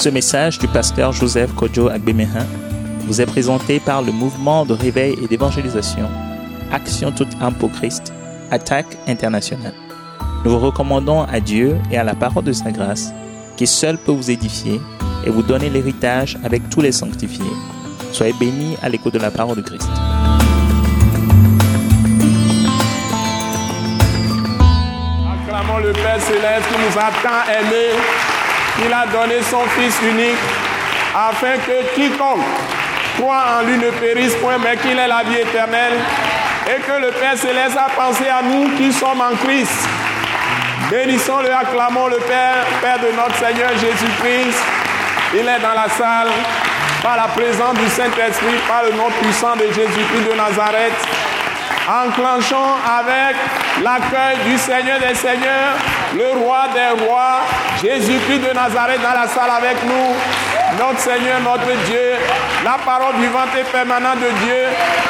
Ce message du pasteur Joseph Kojo Agbemehin vous est présenté par le mouvement de réveil et d'évangélisation Action toute âme pour Christ, Attaque internationale. Nous vous recommandons à Dieu et à la parole de sa grâce, qui seul peut vous édifier et vous donner l'héritage avec tous les sanctifiés. Soyez bénis à l'écoute de la parole de Christ. Acclamons le Père céleste qui nous a tant qu'il a donné son Fils unique, afin que quiconque croit en lui ne périsse point, mais qu'il ait la vie éternelle, et que le Père céleste a pensé à nous qui sommes en Christ. Bénissons-le, acclamons le Père, Père de notre Seigneur Jésus-Christ. Il est dans la salle par la présence du Saint-Esprit, par le nom puissant de Jésus-Christ de Nazareth. Enclenchons avec l'accueil du Seigneur des Seigneurs, le roi des rois, Jésus-Christ de Nazareth dans la salle avec nous. Notre Seigneur, notre Dieu, la parole vivante et permanente de Dieu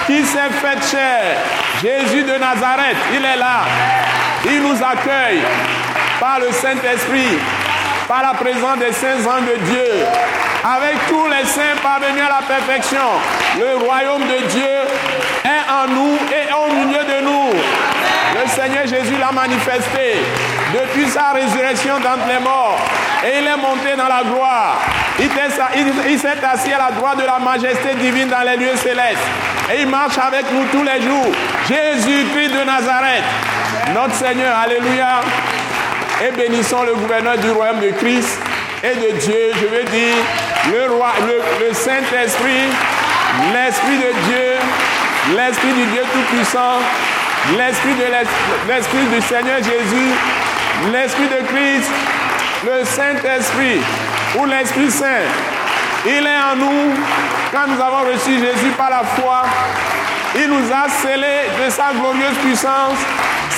qui s'est faite chair. Jésus de Nazareth, il est là. Il nous accueille par le Saint-Esprit, par la présence des saints anges de Dieu, avec tous les saints parvenus à la perfection. Le royaume de Dieu est en nous et au milieu de nous. Le Seigneur Jésus l'a manifesté depuis sa résurrection d'entre les morts. Et il est monté dans la gloire. Il s'est assis à la droite de la majesté divine dans les lieux célestes. Et il marche avec nous tous les jours. Jésus-Christ de Nazareth notre Seigneur, Alléluia. Et bénissons le gouverneur du royaume de Christ et de Dieu, je veux dire, le, Saint-Esprit, l'Esprit de Dieu, l'Esprit du Dieu Tout-Puissant, l'Esprit du Seigneur Jésus, l'Esprit de Christ, le Saint-Esprit ou l'Esprit Saint. Il est en nous quand nous avons reçu Jésus par la foi. Il nous a scellés de sa glorieuse puissance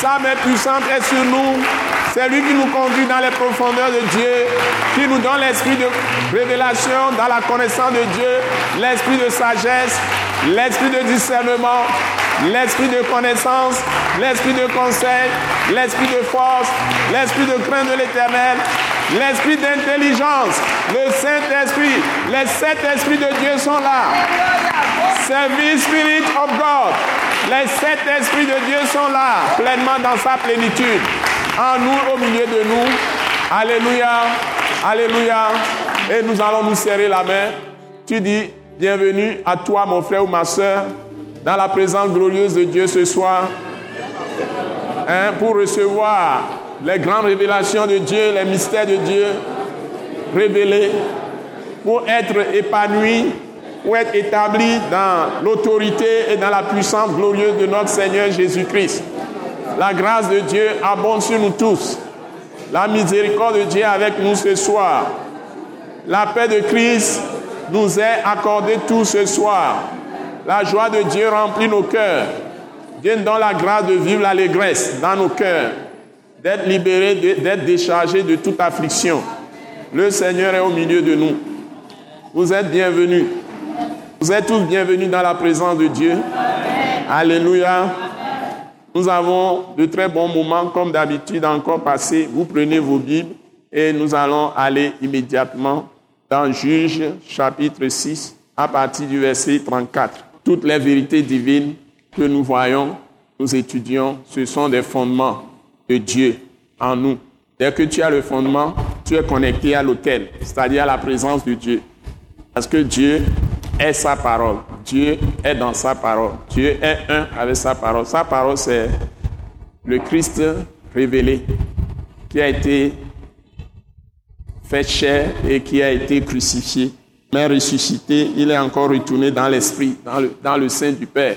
sa main puissante est sur nous. C'est lui qui nous conduit dans les profondeurs de Dieu, qui nous donne l'esprit de révélation dans la connaissance de Dieu, l'esprit de sagesse, l'esprit de discernement, l'esprit de connaissance, l'esprit de conseil, l'esprit de force, l'esprit de crainte de l'éternel, l'esprit d'intelligence, le Saint-Esprit, les sept esprits de Dieu sont là. Service Spirit of God. Les sept esprits de Dieu sont là, pleinement dans sa plénitude. En nous, au milieu de nous. Alléluia. Alléluia. Et nous allons nous serrer la main. Tu dis, bienvenue à toi, mon frère ou ma soeur, dans la présence glorieuse de Dieu ce soir. Hein, pour recevoir les grandes révélations de Dieu, les mystères de Dieu révélés, pour être épanoui pour être établi dans l'autorité et dans la puissance glorieuse de notre Seigneur Jésus-Christ. La grâce de Dieu abonde sur nous tous. La miséricorde de Dieu avec nous ce soir. La paix de Christ nous est accordée tout ce soir. La joie de Dieu remplit nos cœurs. Dieu nous donne la grâce de vivre l'allégresse dans nos cœurs, d'être libérés, d'être déchargés de toute affliction. Le Seigneur est au milieu de nous. Vous êtes bienvenus. Vous êtes tous bienvenus dans la présence de Dieu. Alléluia. Nous avons de très bons moments, comme d'habitude, encore passés. Vous prenez vos Bibles et nous allons aller immédiatement dans Juge chapitre 6 à partir du verset 34. Toutes les vérités divines que nous voyons, nous étudions, ce sont des fondements de Dieu en nous. Dès que tu as le fondement, tu es connecté à l'autel, c'est-à-dire à la présence de Dieu. Parce que Dieu est sa parole. Dieu est dans sa parole. Dieu est un avec sa parole. Sa parole, c'est le Christ révélé qui a été fait chair et qui a été crucifié, mais ressuscité. Il est encore retourné dans l'esprit, dans le, dans sein du Père.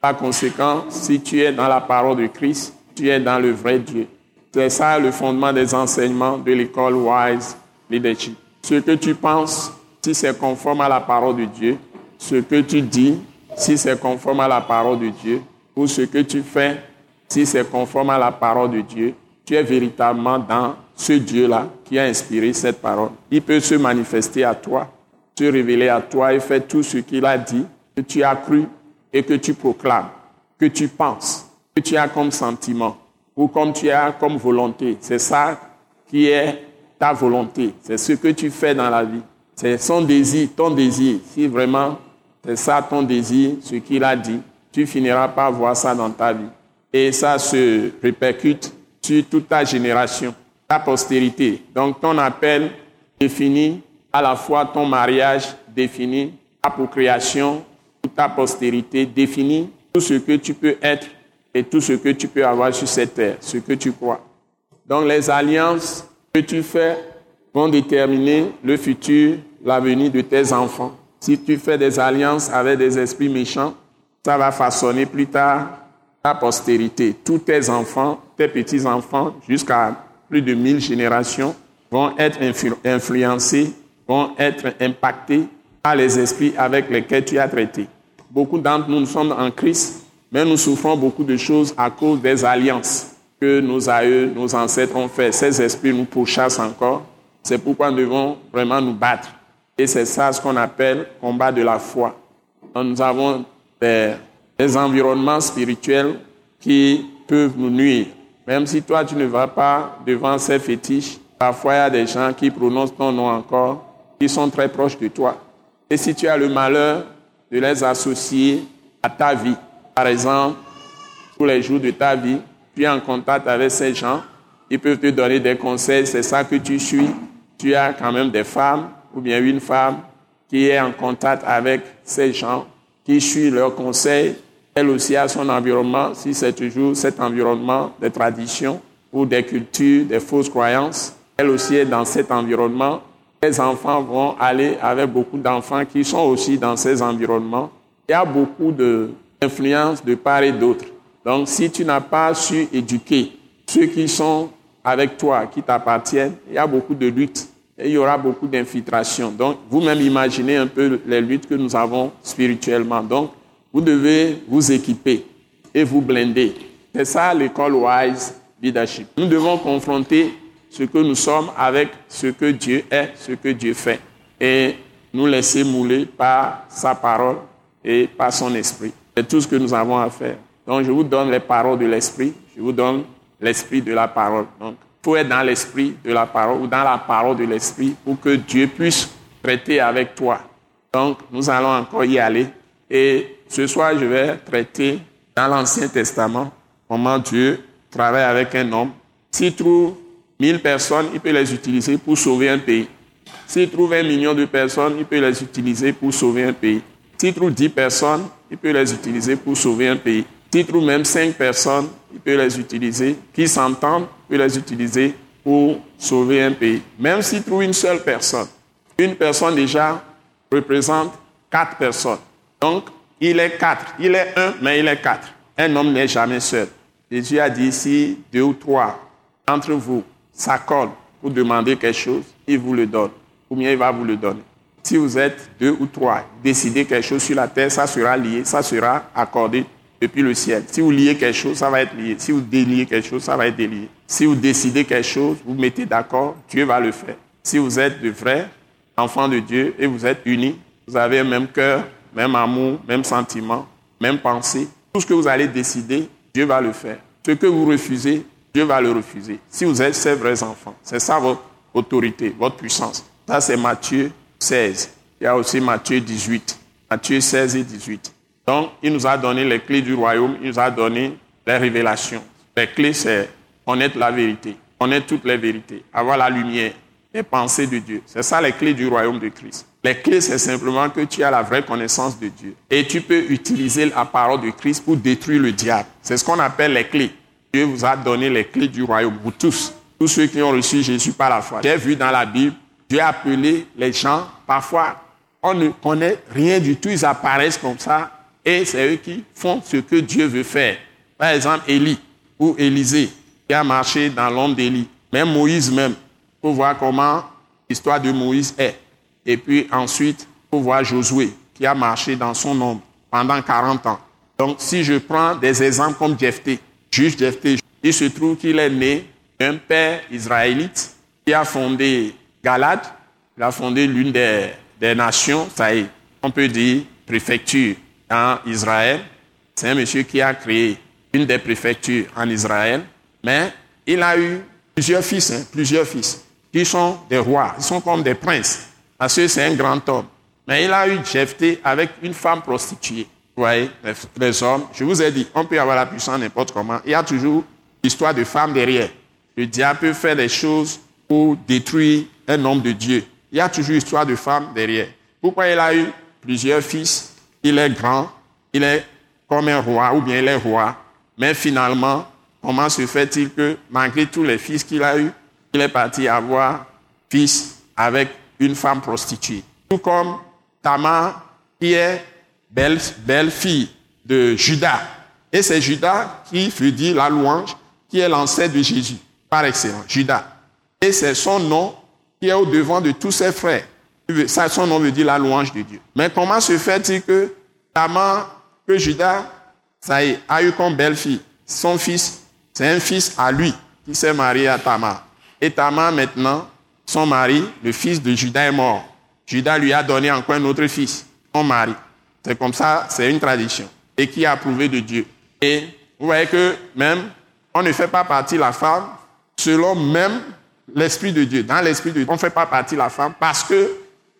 Par conséquent, si tu es dans la parole de Christ, tu es dans le vrai Dieu. C'est ça le fondement des enseignements de l'école Wise Leadership. Ce que tu penses, si c'est conforme à la parole de Dieu, ce que tu dis, si c'est conforme à la parole de Dieu, ou ce que tu fais, si c'est conforme à la parole de Dieu, tu es véritablement dans ce Dieu-là qui a inspiré cette parole. Il peut se manifester à toi, se révéler à toi et faire tout ce qu'il a dit, que tu as cru et que tu proclames, que tu penses, que tu as comme sentiment ou comme tu as comme volonté. C'est ça qui est ta volonté. C'est ce que tu fais dans la vie. C'est son désir, ton désir. Si vraiment c'est ça ton désir, ce qu'il a dit, tu finiras par voir ça dans ta vie. Et ça se répercute sur toute ta génération, ta postérité. Donc ton appel définit à la fois ton mariage, définit ta procréation, ta postérité, définit tout ce que tu peux être et tout ce que tu peux avoir sur cette terre, ce que tu crois. Donc les alliances que tu fais vont déterminer le futur, l'avenir de tes enfants. Si tu fais des alliances avec des esprits méchants, ça va façonner plus tard ta postérité. Tous tes enfants, tes petits-enfants, jusqu'à plus de mille générations, vont être influencés, vont être impactés par les esprits avec lesquels tu as traité. Beaucoup d'entre nous, nous sommes en Christ, mais nous souffrons beaucoup de choses à cause des alliances que nos aïeux, nos ancêtres ont fait. Ces esprits nous pourchassent encore. C'est pourquoi nous devons vraiment nous battre. Et c'est ça ce qu'on appelle combat de la foi. nous avons des, des, environnements spirituels qui peuvent nous nuire. Même si toi, tu ne vas pas devant ces fétiches, parfois il y a des gens qui prononcent ton nom encore, qui sont très proches de toi. Et si tu as le malheur de les associer à ta vie, par exemple, tous les jours de ta vie, tu es en contact avec ces gens, ils peuvent te donner des conseils, c'est ça que tu suis. Tu as quand même des femmes ou bien une femme qui est en contact avec ces gens, qui suit leurs conseils. Elle aussi a son environnement, si c'est toujours cet environnement des traditions ou des cultures, des fausses croyances. Elle aussi est dans cet environnement. Les enfants vont aller avec beaucoup d'enfants qui sont aussi dans ces environnements. Il y a beaucoup d'influence de part et d'autre. Donc, si tu n'as pas su éduquer ceux qui sont avec toi, qui t'appartiennent, il y a beaucoup de luttes et il y aura beaucoup d'infiltration. Donc, vous-même imaginez un peu les luttes que nous avons spirituellement. Donc, vous devez vous équiper et vous blinder. C'est ça l'école Wise Leadership. Nous devons confronter ce que nous sommes avec ce que Dieu est, ce que Dieu fait. Et nous laisser mouler par sa parole et par son esprit. C'est tout ce que nous avons à faire. Donc, je vous donne les paroles de l'esprit, je vous donne l'esprit de la parole. Donc, il faut être dans l'esprit de la parole ou dans la parole de l'esprit pour que Dieu puisse traiter avec toi. Donc, nous allons encore y aller. Et ce soir, je vais traiter dans l'Ancien Testament comment Dieu travaille avec un homme. S'il trouve mille personnes, il peut les utiliser pour sauver un pays. S'il trouve un million de personnes, il peut les utiliser pour sauver un pays. S'il trouve dix personnes, il peut les utiliser pour sauver un pays. S'il trouve même cinq personnes, il peut les utiliser, qui s'entendent, il peut les utiliser pour sauver un pays. Même s'il trouve une seule personne, une personne déjà représente quatre personnes. Donc, il est quatre. Il est un, mais il est quatre. Un homme n'est jamais seul. Jésus a dit si deux ou trois d'entre vous s'accordent pour demander quelque chose, il vous le donne. Ou bien il va vous le donner. Si vous êtes deux ou trois, décidez quelque chose sur la terre, ça sera lié, ça sera accordé depuis le ciel. Si vous liez quelque chose, ça va être lié. Si vous déliez quelque chose, ça va être délié. Si vous décidez quelque chose, vous mettez d'accord, Dieu va le faire. Si vous êtes de vrais enfants de Dieu et vous êtes unis, vous avez un même cœur, même amour, même sentiment, même pensée, tout ce que vous allez décider, Dieu va le faire. Ce que vous refusez, Dieu va le refuser. Si vous êtes ses vrais enfants, c'est ça votre autorité, votre puissance. Ça, c'est Matthieu 16. Il y a aussi Matthieu 18. Matthieu 16 et 18. Donc, il nous a donné les clés du royaume, il nous a donné les révélations. Les clés, c'est connaître la vérité, connaître toutes les vérités, avoir la lumière, les pensées de Dieu. C'est ça les clés du royaume de Christ. Les clés, c'est simplement que tu as la vraie connaissance de Dieu. Et tu peux utiliser la parole de Christ pour détruire le diable. C'est ce qu'on appelle les clés. Dieu vous a donné les clés du royaume, vous tous. Tous ceux qui ont reçu Jésus par la foi. J'ai vu dans la Bible, Dieu a appelé les gens, parfois, on ne connaît rien du tout, ils apparaissent comme ça, et c'est eux qui font ce que Dieu veut faire. Par exemple, Élie ou Élisée, qui a marché dans l'ombre d'Élie. Même Moïse même, pour voir comment l'histoire de Moïse est. Et puis ensuite, pour voir Josué, qui a marché dans son ombre pendant 40 ans. Donc, si je prends des exemples comme Jephthé, juge Jephthé, il se trouve qu'il est né d'un père israélite qui a fondé Galad, il a fondé l'une des, des nations, ça y est, on peut dire préfecture en Israël. C'est un monsieur qui a créé une des préfectures en Israël, mais il a eu plusieurs fils, hein, plusieurs fils, qui sont des rois, ils sont comme des princes. Parce que c'est un grand homme. Mais il a eu Jephthé avec une femme prostituée. Vous voyez, les, hommes, je vous ai dit, on peut avoir la puissance n'importe comment. Il y a toujours l'histoire de femme derrière. Le diable peut faire des choses pour détruire un homme de Dieu. Il y a toujours l'histoire de femme derrière. Pourquoi il a eu plusieurs fils? Il est grand, il est comme un roi, ou bien il est roi. Mais finalement, comment se fait-il que, malgré tous les fils qu'il a eus, il est parti avoir fils avec une femme prostituée? Tout comme Tamar, qui est belle, fille de Judas. Et c'est Judas qui veut dire la louange, qui est l'ancêtre de Jésus, par excellence, Judas. Et c'est son nom qui est au devant de tous ses frères. Ça, son nom veut dire la louange de Dieu. Mais comment se fait-il que Tamar, que Judas, ça y est, a eu comme belle-fille son fils, c'est un fils à lui qui s'est marié à Tamar. Et Tamar, maintenant, son mari, le fils de Judas est mort. Judas lui a donné encore un autre fils, son mari. C'est comme ça, c'est une tradition. Et qui a approuvé de Dieu. Et vous voyez que même, on ne fait pas partie la femme selon même l'Esprit de Dieu. Dans l'Esprit de Dieu, on ne fait pas partie la femme parce que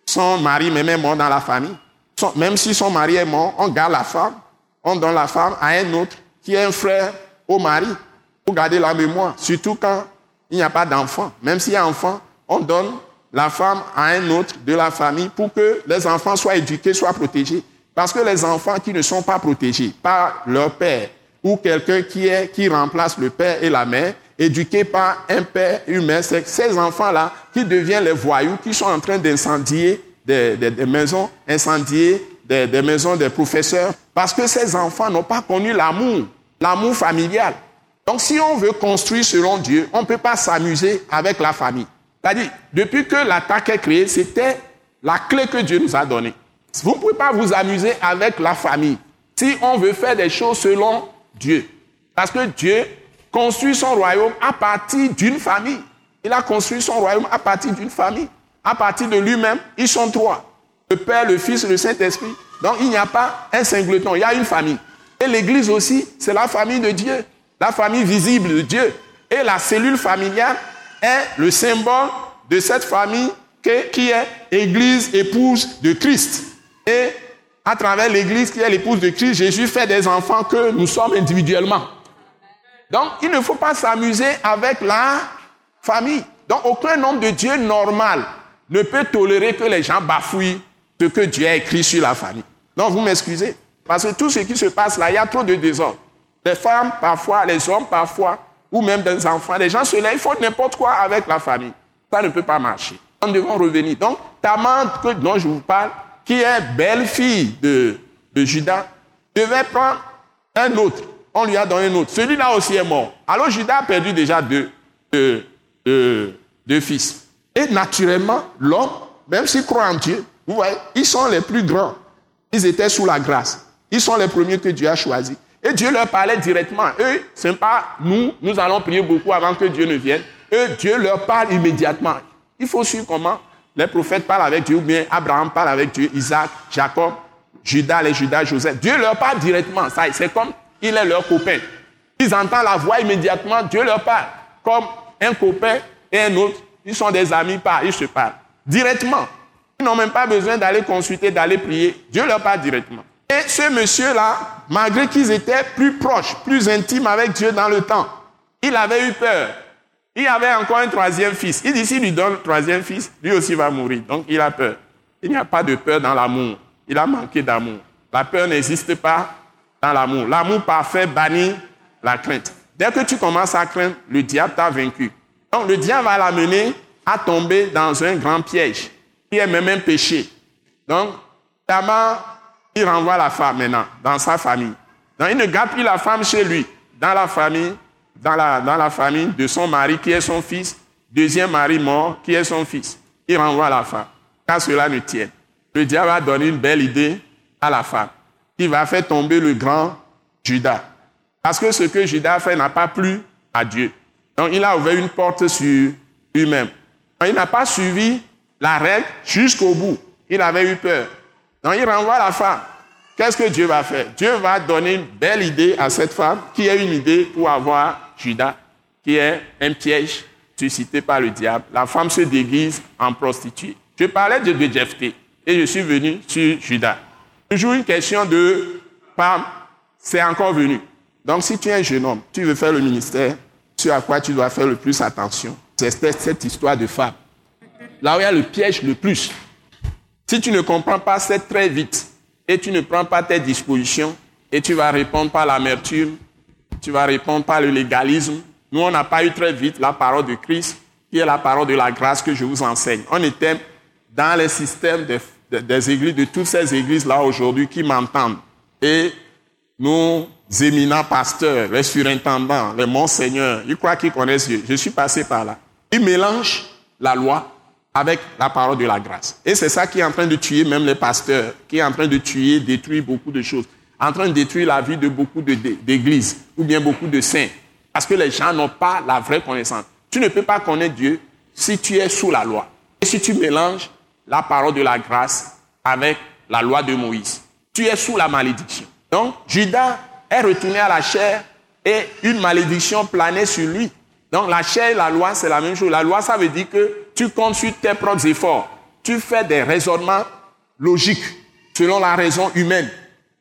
son mari même est mort dans la famille. même si son mari est mort, on garde la femme, on donne la femme à un autre qui est un frère au mari pour garder la mémoire. Surtout quand il n'y a pas d'enfant. Même s'il y a enfant, on donne la femme à un autre de la famille pour que les enfants soient éduqués, soient protégés. Parce que les enfants qui ne sont pas protégés par leur père ou quelqu'un qui, qui remplace le père et la mère, éduqués par un père humain, c'est ces enfants-là qui deviennent les voyous, qui sont en train d'incendier des, maisons, incendier des, des maisons des professeurs, parce que ces enfants n'ont pas connu l'amour l'amour familial. Donc si on veut construire selon Dieu, on ne peut pas s'amuser avec la famille. C'est-à-dire, depuis que l'attaque est créée, c'était la clé que Dieu nous a donnée. Vous ne pouvez pas vous amuser avec la famille si on veut faire des choses selon Dieu. Parce que Dieu construit son royaume à partir d'une famille. Il a construit son royaume à partir d'une famille. À partir de lui-même, ils sont trois. Le Père, le Fils le Saint-Esprit. Donc il n'y a pas un singleton, il y a une famille. Et l'Église aussi, c'est la famille de Dieu, la famille visible de Dieu. Et la cellule familiale est le symbole de cette famille qui est Église épouse de Christ. Et à travers l'Église qui est l'épouse de Christ, Jésus fait des enfants que nous sommes individuellement. Donc, il ne faut pas s'amuser avec la famille. Donc, aucun homme de Dieu normal ne peut tolérer que les gens bafouillent ce que Dieu a écrit sur la famille. Donc, vous m'excusez. Parce que tout ce qui se passe là, il y a trop de désordre. Les femmes, parfois, les hommes, parfois, ou même des enfants, les gens se lèvent, ils font n'importe quoi avec la famille. Ça ne peut pas marcher. Nous devons revenir. Donc, Tamar, dont je vous parle, qui est belle-fille de, Judas, devait prendre un autre. On lui a donné un autre. Celui-là aussi est mort. Alors Judas a perdu déjà deux, fils. Et naturellement, l'homme, même s'il croit en Dieu, ils sont les plus grands. Ils étaient sous la grâce. Ils sont les premiers que Dieu a choisis. Et Dieu leur parlait directement. Eux, ce n'est pas nous, nous allons prier beaucoup avant que Dieu ne vienne. Eux, Dieu leur parle immédiatement. Il faut suivre comment les prophètes parlent avec Dieu, ou bien Abraham parle avec Dieu, Isaac, Jacob, Judas, les Judas, Joseph. Dieu leur parle directement. C'est comme il est leur copain. Ils entendent la voix immédiatement, Dieu leur parle. Comme un copain et un autre, ils sont des amis, ils se parlent. Directement. Ils n'ont même pas besoin d'aller consulter, d'aller prier. Dieu leur parle directement. Et ce monsieur-là, malgré qu'ils étaient plus proches, plus intimes avec Dieu dans le temps, il avait eu peur. Il avait encore un troisième fils. Il dit, s'il lui donne le troisième fils, lui aussi va mourir. Donc il a peur. Il n'y a pas de peur dans l'amour. Il a manqué d'amour. La peur n'existe pas dans l'amour. L'amour parfait bannit la crainte. Dès que tu commences à craindre, le diable t'a vaincu. Donc le diable va l'amener à tomber dans un grand piège, qui est même un péché. Donc, Tamar il renvoie la femme maintenant dans sa famille. Donc, il ne garde plus la femme chez lui, dans la famille, dans la, dans la famille de son mari qui est son fils, deuxième mari mort qui est son fils. Il renvoie la femme, car cela ne tient. Le diable a donné une belle idée à la femme, qui va faire tomber le grand Judas. Parce que ce que Judas a fait n'a pas plu à Dieu. Donc il a ouvert une porte sur lui-même. Il n'a pas suivi la règle jusqu'au bout. Il avait eu peur. Donc il renvoie la femme. Qu'est-ce que Dieu va faire? Dieu va donner une belle idée à cette femme qui a une idée pour avoir Judas, qui est un piège suscité par le diable. La femme se déguise en prostituée. Je parlais de, de et je suis venu sur Judas. Toujours une question de pam, c'est encore venu. Donc si tu es un jeune homme, tu veux faire le ministère, sur à quoi tu dois faire le plus attention, c'est cette histoire de femme. Là où il y a le piège le plus. Si tu ne comprends pas, c'est très vite et tu ne prends pas tes dispositions et tu vas répondre par l'amertume, tu vas répondre par le légalisme. Nous, on n'a pas eu très vite la parole de Christ, qui est la parole de la grâce que je vous enseigne. On était dans les systèmes des églises, de toutes ces églises-là aujourd'hui qui m'entendent. Et nous éminents pasteurs, les surintendants, les monseigneurs, ils croient qu'ils connaissent Dieu. Je suis passé par là. Ils mélangent la loi avec la parole de la grâce. Et c'est ça qui est en train de tuer même les pasteurs, qui est en train de tuer, détruire beaucoup de choses, en train de détruire la vie de beaucoup d'églises ou bien beaucoup de saints. Parce que les gens n'ont pas la vraie connaissance. Tu ne peux pas connaître Dieu si tu es sous la loi. Et si tu mélanges la parole de la grâce avec la loi de Moïse, tu es sous la malédiction. Donc, Judas est retourné à la chair et une malédiction planait sur lui. Donc, la chair et la loi, c'est la même chose. La loi, ça veut dire que tu comptes sur tes propres efforts. Tu fais des raisonnements logiques selon la raison humaine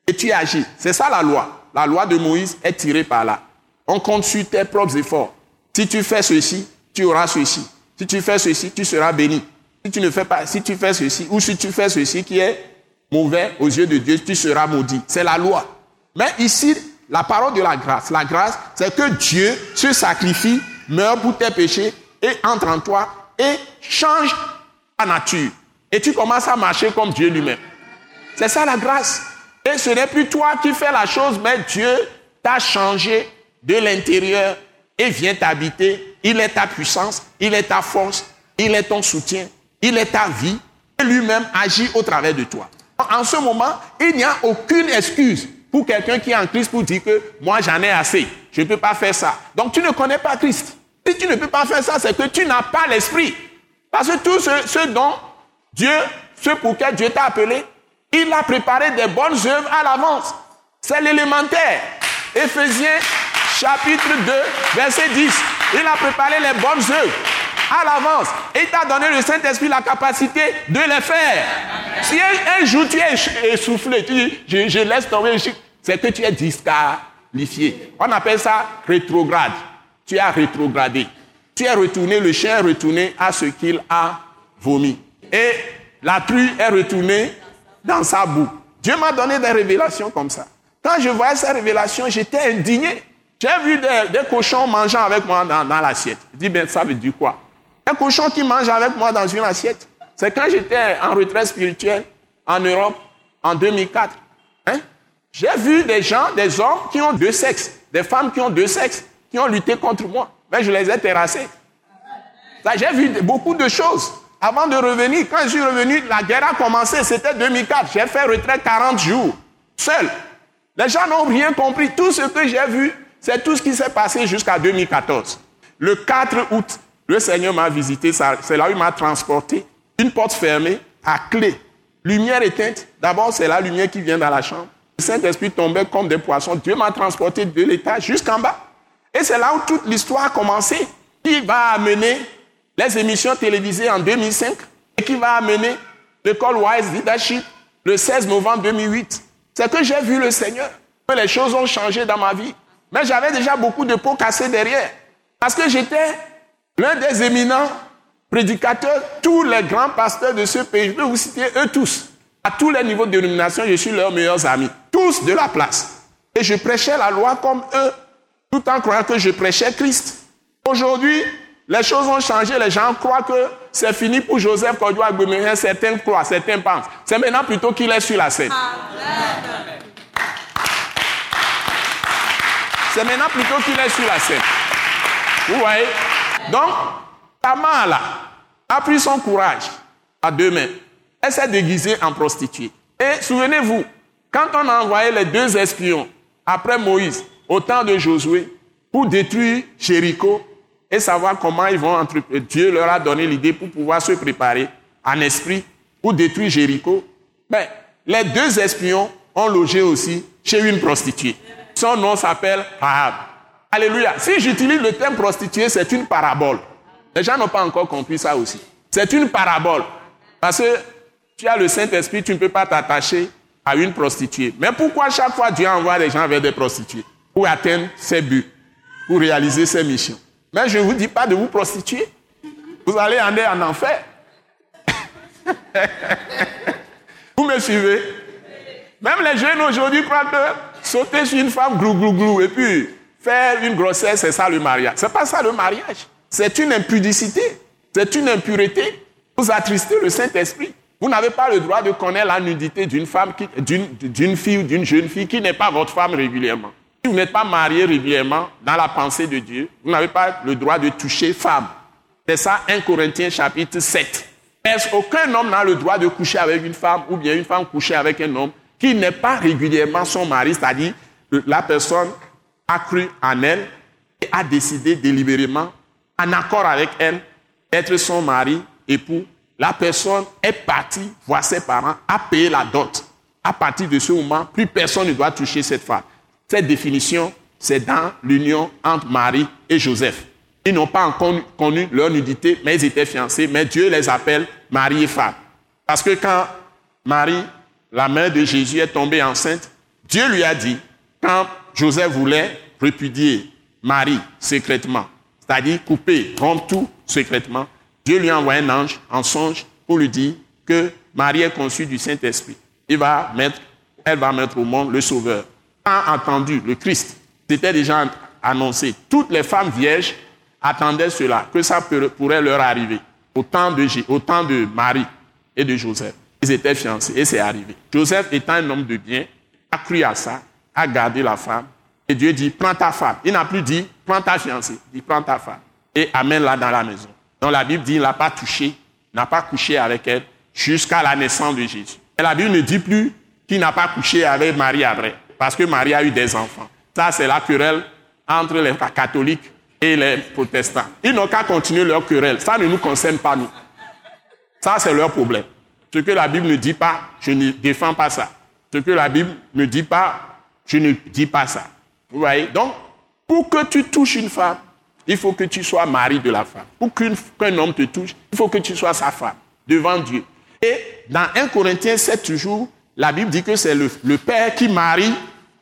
et tu agis. C'est ça la loi. La loi de Moïse est tirée par là. On compte sur tes propres efforts. Si tu fais ceci, tu auras ceci. Si tu fais ceci, tu seras béni. Si tu ne fais pas, si tu fais ceci, ou si tu fais ceci qui est mauvais aux yeux de Dieu, tu seras maudit. C'est la loi. Mais ici, la parole de la grâce, la grâce, c'est que Dieu se sacrifie, meurt pour tes péchés et entre en toi et change ta nature. Et tu commences à marcher comme Dieu lui-même. C'est ça la grâce. Et ce n'est plus toi qui fais la chose, mais Dieu t'a changé de l'intérieur et vient t'habiter. Il est ta puissance, il est ta force, il est ton soutien, il est ta vie. Et lui-même agit au travers de toi. En ce moment, il n'y a aucune excuse pour quelqu'un qui est en Christ pour dire que moi j'en ai assez. Je ne peux pas faire ça. Donc tu ne connais pas Christ. Si tu ne peux pas faire ça, c'est que tu n'as pas l'esprit. Parce que tout ce, dont Dieu, ce pour lequel Dieu t'a appelé, il a préparé des bonnes œuvres à l'avance. C'est l'élémentaire. Éphésiens chapitre 2, verset 10. Il a préparé les bonnes œuvres à l'avance. Et t'a donné le Saint-Esprit la capacité de les faire. Si un, jour tu es essoufflé, tu dis, je, laisse tomber, c'est que tu es disqualifié. On appelle ça rétrograde tu as rétrogradé. Tu es retourné, le chien est retourné à ce qu'il a vomi. Et la truie est retournée dans sa boue. Dieu m'a donné des révélations comme ça. Quand je voyais ces révélations, j'étais indigné. J'ai vu des, cochons mangeant avec moi dans, l'assiette. Je dis, ben ça veut dire quoi? Un cochon qui mange avec moi dans une assiette. C'est quand j'étais en retraite spirituelle en Europe en 2004. Hein? J'ai vu des gens, des hommes qui ont deux sexes, des femmes qui ont deux sexes qui ont lutté contre moi. Mais je les ai terrassés. J'ai vu beaucoup de choses. Avant de revenir, quand je suis revenu, la guerre a commencé, c'était 2004. J'ai fait retraite 40 jours, seul. Les gens n'ont rien compris. Tout ce que j'ai vu, c'est tout ce qui s'est passé jusqu'à 2014. Le 4 août, le Seigneur m'a visité, c'est là où il m'a transporté. Une porte fermée, à clé. Lumière éteinte. D'abord, c'est la lumière qui vient dans la chambre. Le Saint-Esprit tombait comme des poissons. Dieu m'a transporté de l'étage jusqu'en bas. Et c'est là où toute l'histoire a commencé. Qui va amener les émissions télévisées en 2005 et qui va amener l'école Wise Leadership le 16 novembre 2008. C'est que j'ai vu le Seigneur. Que les choses ont changé dans ma vie. Mais j'avais déjà beaucoup de pots cassés derrière. Parce que j'étais l'un des éminents prédicateurs, tous les grands pasteurs de ce pays. Je peux vous citer eux tous. À tous les niveaux de dénomination, je suis leurs meilleurs amis. Tous de la place. Et je prêchais la loi comme eux tout en croyant que je prêchais Christ. Aujourd'hui, les choses ont changé, les gens croient que c'est fini pour Joseph Kodjo Agbemehin, certains croient, certains pensent. C'est maintenant plutôt qu'il est sur la scène. C'est maintenant plutôt qu'il est sur la scène. Vous voyez? Donc, Tamala a pris son courage à deux mains. Elle s'est déguisée en prostituée. Et souvenez-vous, quand on a envoyé les deux espions après Moïse, au temps de Josué pour détruire Jéricho et savoir comment ils vont entreprendre. Dieu leur a donné l'idée pour pouvoir se préparer en esprit pour détruire Jéricho. Mais les deux espions ont logé aussi chez une prostituée. Son nom s'appelle Rahab. Alléluia. Si j'utilise le terme prostituée, c'est une parabole. Les gens n'ont pas encore compris ça aussi. C'est une parabole. Parce que tu as le Saint-Esprit, tu ne peux pas t'attacher à une prostituée. Mais pourquoi chaque fois Dieu envoie des gens vers des prostituées Pour atteindre ses buts, pour réaliser ses missions? Mais je ne vous dis pas de vous prostituer. Vous allez aller en enfer. vous me suivez? Même les jeunes aujourd'hui croient que sauter sur une femme glou glou glou et puis faire une grossesse, c'est ça le mariage. C'est pas ça le mariage. C'est une impudicité. C'est une impureté. Vous attristez le Saint-Esprit. Vous n'avez pas le droit de connaître la nudité d'une femme, d'une fille ou d'une jeune fille qui n'est pas votre femme régulièrement. Si vous n'êtes pas marié régulièrement dans la pensée de Dieu, vous n'avez pas le droit de toucher femme. C'est ça 1 Corinthiens chapitre 7. Est-ce qu'aucun homme n'a le droit de coucher avec une femme ou bien une femme coucher avec un homme qui n'est pas régulièrement son mari, c'est-à-dire la personne a cru en elle et a décidé délibérément, en accord avec elle, être son mari, époux la personne est partie voir ses parents, a payé la dot. À partir de ce moment, plus personne ne doit toucher cette femme. Cette définition, c'est dans l'union entre Marie et Joseph. Ils n'ont pas encore connu leur nudité, mais ils étaient fiancés, mais Dieu les appelle Marie et femme. Parce que quand Marie, la mère de Jésus, est tombée enceinte, Dieu lui a dit, quand Joseph voulait répudier Marie secrètement, c'est-à-dire couper, rompre tout secrètement, Dieu lui envoie un ange en songe pour lui dire que Marie est conçue du Saint-Esprit. Il elle va mettre au monde le Sauveur. A entendu le Christ, c'était déjà annoncé. Toutes les femmes vierges attendaient cela, que ça pourrait leur arriver. Au temps de, au temps de Marie et de Joseph. Ils étaient fiancés et c'est arrivé. Joseph étant un homme de bien, a cru à ça, a gardé la femme. Et Dieu dit, prends ta femme. Il n'a plus dit, prends ta fiancée. Il dit, prends ta femme. Et amène-la dans la maison. Donc la Bible dit qu'il n'a pas touché, n'a pas couché avec elle jusqu'à la naissance de Jésus. Et la Bible ne dit plus qu'il n'a pas couché avec Marie après, parce que Marie a eu des enfants. Ça, c'est la querelle entre les catholiques et les protestants. Ils n'ont qu'à continuer leur querelle. Ça ne nous concerne pas, nous. Ça, c'est leur problème. Ce que la Bible ne dit pas, je ne défends pas ça. Ce que la Bible ne dit pas, je ne dis pas ça. Vous voyez? Donc, pour que tu touches une femme, il faut que tu sois mari de la femme. Pour qu'un homme te touche, il faut que tu sois sa femme devant Dieu. Et dans 1 Corinthiens 7 toujours, la Bible dit que c'est le, père qui marie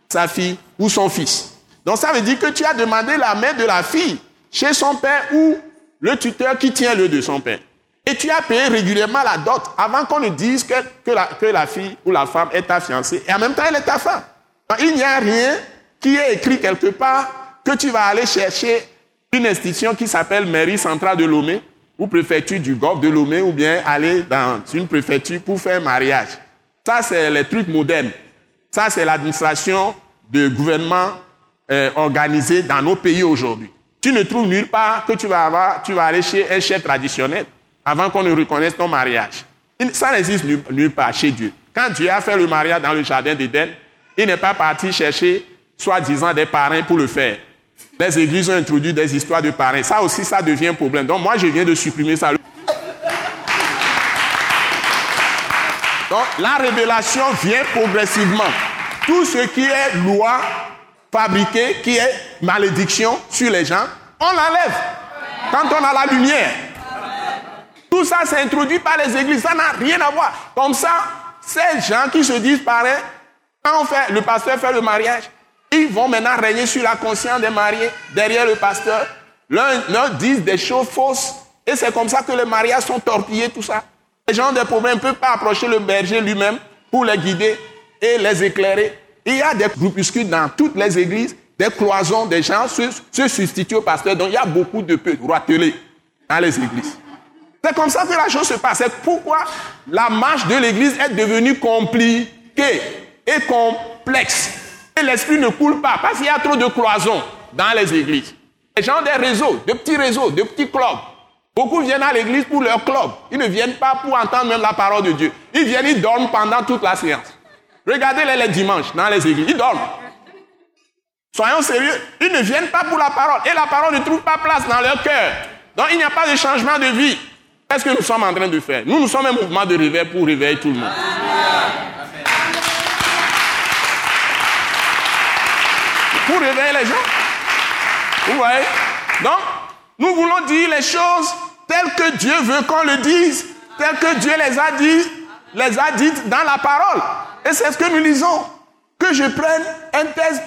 sa fille ou son fils. Donc ça veut dire que tu as demandé la main de la fille chez son père ou le tuteur qui tient le de son père. Et tu as payé régulièrement la dot avant qu'on ne dise que, la, que la fille ou la femme est ta fiancée. Et en même temps, elle est ta femme. il n'y a rien qui est écrit quelque part que tu vas aller chercher une institution qui s'appelle mairie centrale de Lomé ou préfecture du golfe de Lomé ou bien aller dans une préfecture pour faire mariage. Ça, c'est les trucs modernes. Ça, c'est l'administration de gouvernement euh, organisé dans nos pays aujourd'hui. Tu ne trouves nulle part que tu vas tu vas aller chez un chef traditionnel avant qu'on ne reconnaisse ton mariage. Ça n'existe nulle part chez Dieu. Quand Dieu a fait le mariage dans le jardin d'Éden, il n'est pas parti chercher soi-disant des parrains pour le faire. Les églises ont introduit des histoires de parrains. Ça aussi, ça devient un problème. Donc moi, je viens de supprimer ça. Donc la révélation vient progressivement. Tout ce qui est loi fabriquée, qui est malédiction sur les gens, on l'enlève. Quand on a la lumière. Tout ça, c'est introduit par les églises. Ça n'a rien à voir. Comme ça, ces gens qui se disent parrains, quand fait, le pasteur fait le mariage, ils vont maintenant régner sur la conscience des mariés derrière le pasteur. L'un leur disent des choses fausses. Et c'est comme ça que les mariages sont torpillés, tout ça. Les gens des problèmes ne peuvent pas approcher le berger lui-même pour les guider et les éclairer. Il y a des groupuscules dans toutes les églises, des cloisons, des gens se, se substituent au pasteur. Donc il y a beaucoup de peu roitelés dans les églises. C'est comme ça que la chose se passe. C'est pourquoi la marche de l'église est devenue compliquée et complexe. Et l'esprit ne coule pas parce qu'il y a trop de cloisons dans les églises. Les gens des réseaux, de petits réseaux, de petits clubs. Beaucoup viennent à l'église pour leur club. Ils ne viennent pas pour entendre même la parole de Dieu. Ils viennent, ils dorment pendant toute la séance. Regardez-les les dimanches dans les églises. Ils dorment. Soyons sérieux. Ils ne viennent pas pour la parole. Et la parole ne trouve pas place dans leur cœur. Donc il n'y a pas de changement de vie. Qu'est-ce que nous sommes en train de faire? Nous, nous sommes un mouvement de réveil pour réveiller tout le monde. pour réveiller les gens. Vous voyez? Donc, nous voulons dire les choses telles que Dieu veut qu'on le dise telles que Dieu les a dit, les a dites dans la parole. Et c'est ce que nous lisons. Que je prenne un texte,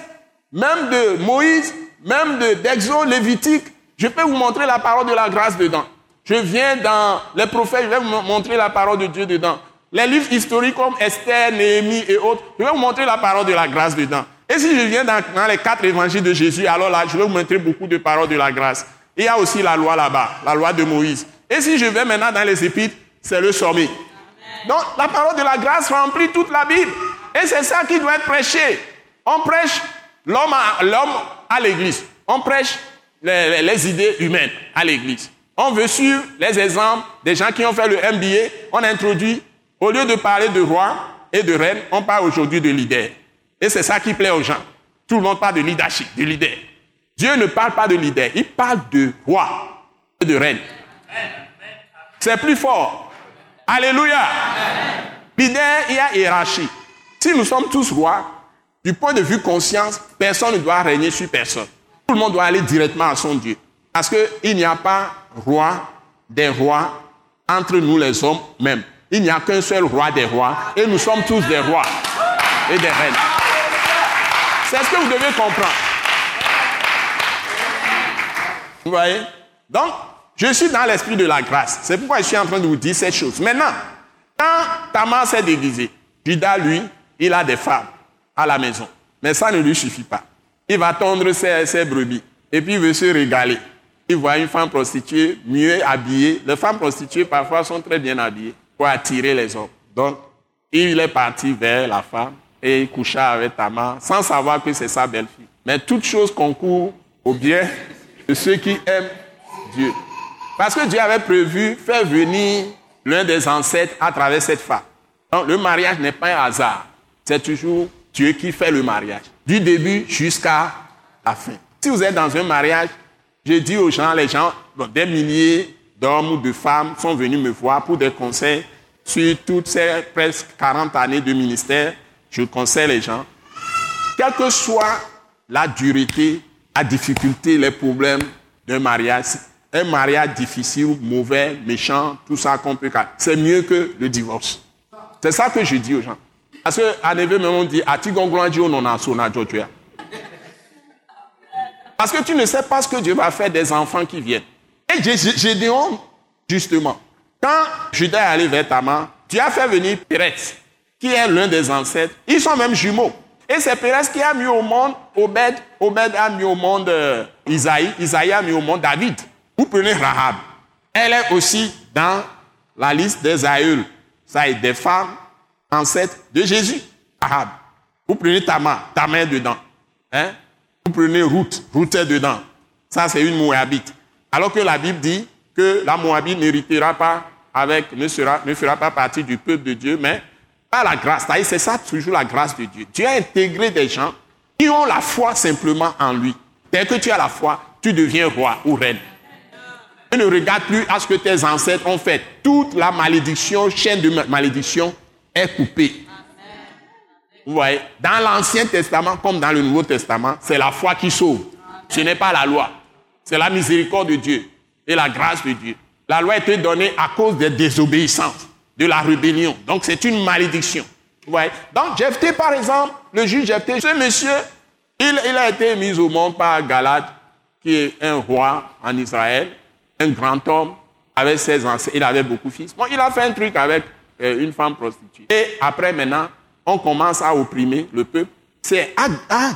même de Moïse, même d'Exode Lévitique, je peux vous montrer la parole de la grâce dedans. Je viens dans les prophètes, je vais vous montrer la parole de Dieu dedans. Les livres historiques comme Esther, Néhémie et autres, je vais vous montrer la parole de la grâce dedans. Et si je viens dans, les quatre évangiles de Jésus, alors là, je vais vous montrer beaucoup de paroles de la grâce. Il y a aussi la loi là-bas, la loi de Moïse. Et si je vais maintenant dans les épîtres, c'est le sommet. Donc la parole de la grâce remplit toute la Bible. Et c'est ça qui doit être prêché. On prêche l'homme à, l'église. On prêche les idées humaines à l'église. On veut suivre les exemples des gens qui ont fait le MBA. On introduit, au lieu de parler de roi et de reine, on parle aujourd'hui de leader. Et c'est ça qui plaît aux gens. Tout le monde parle de leadership, de leader. Dieu ne parle pas de leader, il parle de roi et de reine. C'est plus fort. Alléluia. Leader, il y a hiérarchie. Si nous sommes tous rois, du point de vue conscience, personne ne doit régner sur personne. Tout le monde doit aller directement à son Dieu. Parce qu'il n'y a pas roi des rois entre nous les hommes même. Il n'y a qu'un seul roi des rois et nous sommes tous des rois et des reines. C'est ce que vous devez comprendre. Vous voyez? Donc, je suis dans l'esprit de la grâce. C'est pourquoi je suis en train de vous dire cette chose. Maintenant, quand Tamar s'est déguisé, Judas, lui, il a des femmes à la maison. Mais ça ne lui suffit pas. Il va tondre ses, brebis et puis il veut se régaler il voit une femme prostituée mieux habillée. Les femmes prostituées parfois sont très bien habillées pour attirer les hommes. Donc, il est parti vers la femme et il coucha avec Tamar sans savoir que c'est sa belle-fille. Mais toute chose concourt au bien ceux qui aiment Dieu. Parce que Dieu avait prévu faire venir l'un des ancêtres à travers cette femme. Donc, le mariage n'est pas un hasard. C'est toujours Dieu qui fait le mariage. Du début jusqu'à la fin. Si vous êtes dans un mariage, j'ai dit aux gens, les gens, des milliers d'hommes ou de femmes sont venus me voir pour des conseils sur toutes ces presque 40 années de ministère. Je conseille les gens, quelle que soit la dureté, la difficulté, les problèmes d'un mariage, un mariage difficile, mauvais, méchant, tout ça compliqué, c'est mieux que le divorce. C'est ça que je dis aux gens. Parce que à même on dit, parce que tu ne sais pas ce que Dieu va faire des enfants qui viennent. Et Gédéon, justement, quand Judas est allé vers Tamar, tu as fait venir Pérez, qui est l'un des ancêtres. Ils sont même jumeaux. Et c'est Pérez qui a mis au monde Obed. Obed a mis au monde euh, Isaïe. Isaïe a mis au monde David. Vous prenez Rahab. Elle est aussi dans la liste des aïeuls. Ça est des femmes ancêtres de Jésus. Rahab. Vous prenez Tamar. Tamar dedans. Hein? Vous prenez route, route est dedans. Ça, c'est une Moabite. Alors que la Bible dit que la Moabite n'héritera pas avec, ne, sera, ne fera pas partie du peuple de Dieu, mais par la grâce. C'est ça toujours la grâce de Dieu. Dieu a intégré des gens qui ont la foi simplement en lui. Dès que tu as la foi, tu deviens roi ou reine. Ne regarde plus à ce que tes ancêtres ont fait. Toute la malédiction, chaîne de malédiction est coupée. Vous voyez, dans l'Ancien Testament comme dans le Nouveau Testament, c'est la foi qui sauve. Ce n'est pas la loi. C'est la miséricorde de Dieu et la grâce de Dieu. La loi a été donnée à cause des désobéissances, de la rébellion. Donc c'est une malédiction. Voyez? Donc Jephthé, par exemple, le juge Jephthé, ce monsieur, il, a été mis au monde par Galad, qui est un roi en Israël, un grand homme, avec ses ancêtres. Il avait beaucoup de fils. Bon, il a fait un truc avec euh, une femme prostituée. Et après, maintenant, on commence à opprimer le peuple. C'est à, à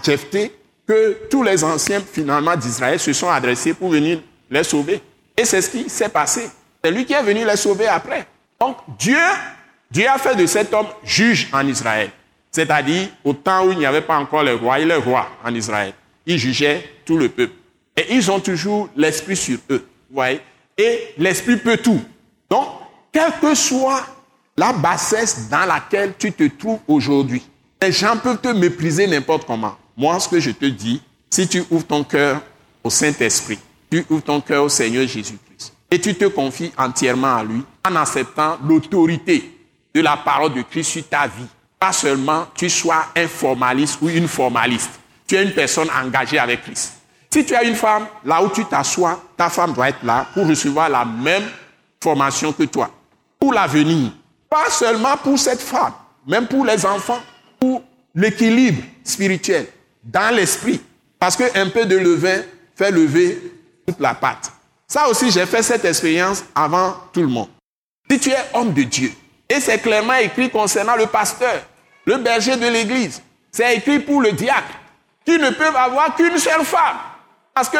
que tous les anciens finalement d'Israël se sont adressés pour venir les sauver. Et c'est ce qui s'est passé. C'est lui qui est venu les sauver après. Donc Dieu, Dieu a fait de cet homme juge en Israël. C'est-à-dire au temps où il n'y avait pas encore le roi, il est roi en Israël. Il jugeait tout le peuple. Et ils ont toujours l'esprit sur eux. Voyez Et l'esprit peut tout. Donc, quel que soit la bassesse dans laquelle tu te trouves aujourd'hui. Les gens peuvent te mépriser n'importe comment. Moi, ce que je te dis, si tu ouvres ton cœur au Saint-Esprit, tu ouvres ton cœur au Seigneur Jésus-Christ et tu te confies entièrement à lui en acceptant l'autorité de la parole de Christ sur ta vie. Pas seulement tu sois un formaliste ou une formaliste. Tu es une personne engagée avec Christ. Si tu as une femme, là où tu t'assois, ta femme doit être là pour recevoir la même formation que toi. pour l'avenir. Pas seulement pour cette femme, même pour les enfants, pour l'équilibre spirituel, dans l'esprit. Parce qu'un peu de levain fait lever toute la pâte. Ça aussi, j'ai fait cette expérience avant tout le monde. Si tu es homme de Dieu, et c'est clairement écrit concernant le pasteur, le berger de l'église, c'est écrit pour le diacre, qui ne peuvent avoir qu'une seule femme. Parce que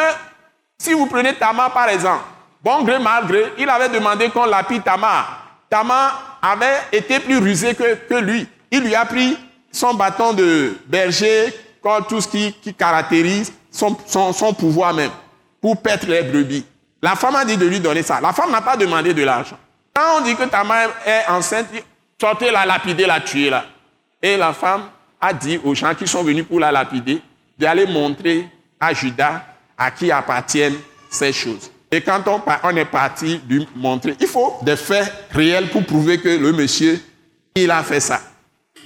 si vous prenez Tamar par exemple, bon gré, mal gré, il avait demandé qu'on lapide Tamar. Tamar avait été plus rusé que, lui. Il lui a pris son bâton de berger, comme tout ce qui, caractérise son, son pouvoir même, pour perdre les brebis. La femme a dit de lui donner ça. La femme n'a pas demandé de l'argent. Quand on dit que ta mère est enceinte, sortez la lapider, la tuer là. Et la femme a dit aux gens qui sont venus pour la lapider d'aller montrer à Judas à qui appartiennent ces choses. Et quand on, est parti lui montrer, il faut des faits réels pour prouver que le monsieur, il a fait ça.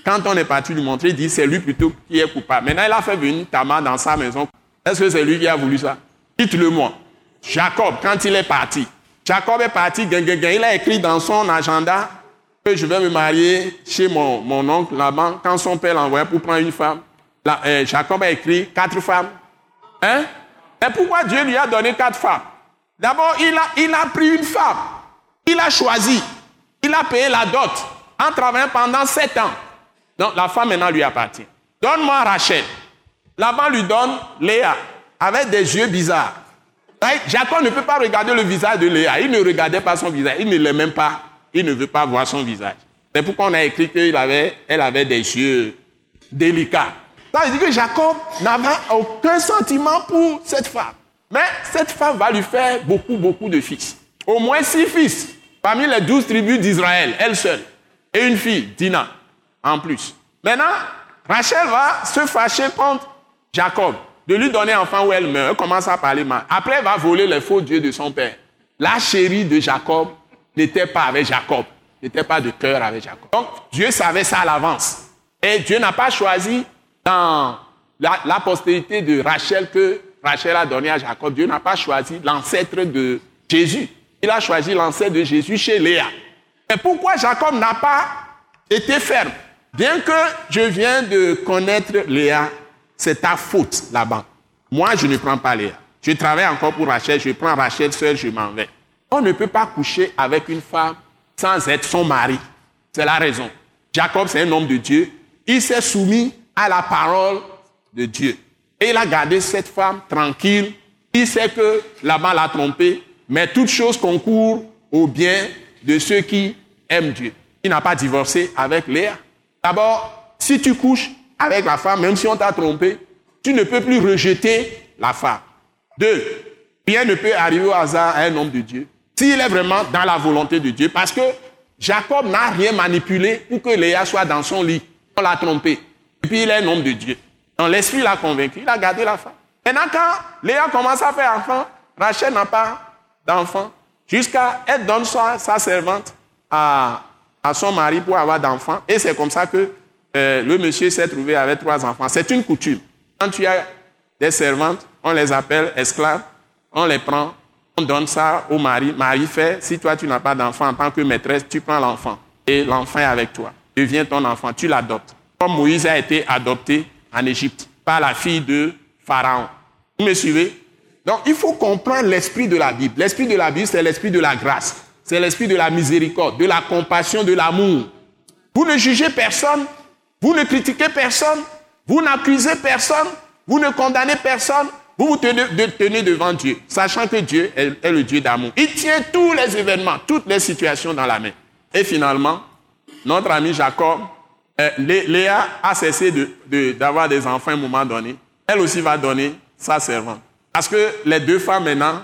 Quand on est parti lui montrer, il dit c'est lui plutôt qui est coupable. Maintenant, il a fait venir Tamar dans sa maison. Est-ce que c'est lui qui a voulu ça? Dites-le-moi. Jacob, quand il est parti, Jacob est parti, il a écrit dans son agenda que je vais me marier chez mon, oncle là-bas. Quand son père l'envoyait pour prendre une femme, euh, Jacob a écrit quatre femmes. Hein? Et pourquoi Dieu lui a donné quatre femmes? D'abord, il a, pris une femme. Il a choisi. Il a payé la dot en travaillant pendant sept ans. Donc la femme maintenant lui appartient. Donne-moi Rachel. Là-bas, lui donne Léa avec des yeux bizarres. Jacob ne peut pas regarder le visage de Léa. Il ne regardait pas son visage. Il ne l'aime pas. Il ne veut pas voir son visage. C'est pourquoi on a écrit qu'elle avait, elle avait des yeux délicats. Ça veut dire que Jacob n'avait aucun sentiment pour cette femme. Mais cette femme va lui faire beaucoup, beaucoup de fils. Au moins six fils. Parmi les douze tribus d'Israël, elle seule. Et une fille, Dina, en plus. Maintenant, Rachel va se fâcher contre Jacob de lui donner enfant où elle meurt. Elle commence à parler mal. Après, elle va voler les faux dieux de son père. La chérie de Jacob n'était pas avec Jacob. N'était pas de cœur avec Jacob. Donc, Dieu savait ça à l'avance. Et Dieu n'a pas choisi dans la, postérité de Rachel que Rachel a donné à Jacob. Dieu n'a pas choisi l'ancêtre de Jésus. Il a choisi l'ancêtre de Jésus chez Léa. Et pourquoi Jacob n'a pas été ferme? Bien que je viens de connaître Léa c'est ta faute là-bas. Moi, je ne prends pas Léa. Je travaille encore pour Rachel, je prends Rachel seule, je m'en vais. On ne peut pas coucher avec une femme sans être son mari. C'est la raison. Jacob, c'est un homme de Dieu. Il s'est soumis à la parole de Dieu. Et il a gardé cette femme tranquille. Il sait que là-bas l'a trompé, mais toute chose concourt au bien de ceux qui aiment Dieu. Il n'a pas divorcé avec Léa. D'abord, si tu couches avec la femme, même si on t'a trompé, tu ne peux plus rejeter la femme. Deux, rien ne peut arriver au hasard à un homme de Dieu s'il est vraiment dans la volonté de Dieu. Parce que Jacob n'a rien manipulé pour que Léa soit dans son lit. On l'a trompé. Et puis il est un homme de Dieu. Dans l'esprit l'a convaincu, il a gardé la femme. Maintenant, quand Léa commence à faire enfant, Rachel n'a pas d'enfant. Jusqu'à elle donne sa, sa servante à, à son mari pour avoir d'enfants. Et c'est comme ça que euh, le monsieur s'est trouvé avec trois enfants. C'est une coutume. Quand tu as des servantes, on les appelle esclaves, on les prend, on donne ça au mari. Mari fait, si toi tu n'as pas d'enfant en tant que maîtresse, tu prends l'enfant et l'enfant est avec toi. Devient ton enfant, tu l'adoptes. Comme Moïse a été adopté en Égypte par la fille de Pharaon. Vous me suivez? Donc il faut comprendre l'esprit de la Bible. L'esprit de la Bible, c'est l'esprit de la grâce. C'est l'esprit de la miséricorde, de la compassion, de l'amour. Vous ne jugez personne vous ne critiquez personne, vous n'accusez personne, vous ne condamnez personne, vous vous tenez, devant Dieu, sachant que Dieu est, le Dieu d'amour. Il tient tous les événements, toutes les situations dans la main. Et finalement, notre ami Jacob, euh, Léa a cessé d'avoir des enfants à un moment donné. Elle aussi va donner sa servante. Parce que les deux femmes maintenant,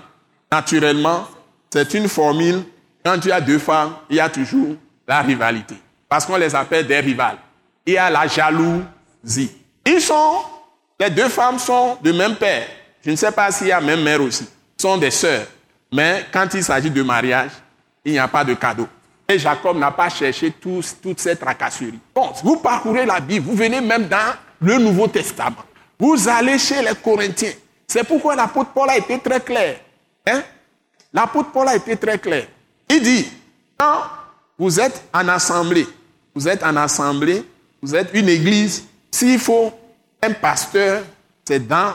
naturellement, c'est une formule. Quand tu as deux femmes, il y a toujours la rivalité. Parce qu'on les appelle des rivales y a la jalousie. Ils sont, les deux femmes sont de même père. Je ne sais pas s'il y a même mère aussi. sont des sœurs. Mais quand il s'agit de mariage, il n'y a pas de cadeau. Et Jacob n'a pas cherché tous, toute cette tracasserie. Bon, vous parcourez la Bible, vous venez même dans le Nouveau Testament. Vous allez chez les Corinthiens. C'est pourquoi l'apôtre Paul a été très clair. Hein? L'apôtre Paul a été très clair. Il dit, quand vous êtes en assemblée, vous êtes en assemblée, vous êtes une église, s'il faut un pasteur, c'est dans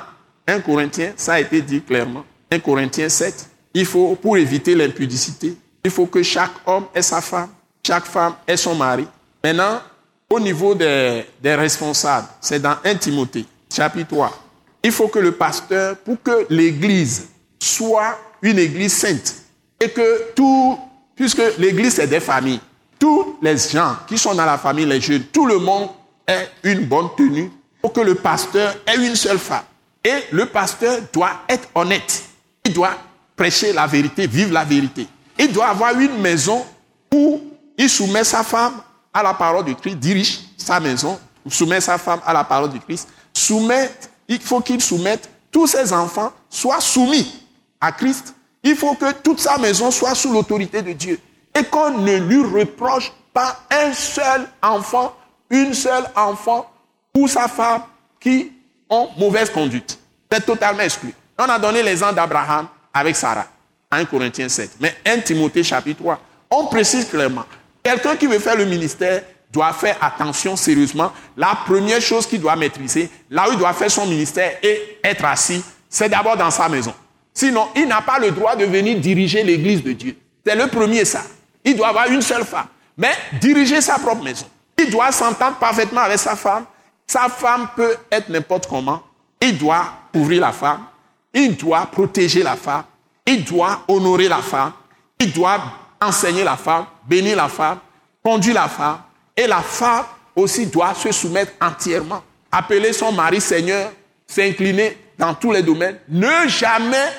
1 Corinthiens, ça a été dit clairement, 1 Corinthiens 7, il faut, pour éviter l'impudicité, il faut que chaque homme ait sa femme, chaque femme ait son mari. Maintenant, au niveau des, des responsables, c'est dans 1 Timothée, chapitre 3. Il faut que le pasteur, pour que l'église soit une église sainte, et que tout, puisque l'église c'est des familles, tous les gens qui sont dans la famille, les jeunes, tout le monde ait une bonne tenue pour que le pasteur ait une seule femme. Et le pasteur doit être honnête. Il doit prêcher la vérité, vivre la vérité. Il doit avoir une maison où il soumet sa femme à la parole de Christ, dirige sa maison, soumet sa femme à la parole de Christ, soumet, il faut qu'il soumette tous ses enfants soient soumis à Christ. Il faut que toute sa maison soit sous l'autorité de Dieu qu'on ne lui reproche pas un seul enfant, une seule enfant ou sa femme qui ont mauvaise conduite. C'est totalement exclu. On a donné l'exemple d'Abraham avec Sarah, 1 Corinthiens 7. Mais 1 Timothée chapitre 3, on précise clairement, quelqu'un qui veut faire le ministère doit faire attention sérieusement. La première chose qu'il doit maîtriser, là où il doit faire son ministère et être assis, c'est d'abord dans sa maison. Sinon, il n'a pas le droit de venir diriger l'église de Dieu. C'est le premier ça. Il doit avoir une seule femme. Mais diriger sa propre maison. Il doit s'entendre parfaitement avec sa femme. Sa femme peut être n'importe comment. Il doit couvrir la femme. Il doit protéger la femme. Il doit honorer la femme. Il doit enseigner la femme, bénir la femme, conduire la femme. Et la femme aussi doit se soumettre entièrement. Appeler son mari Seigneur, s'incliner dans tous les domaines. Ne jamais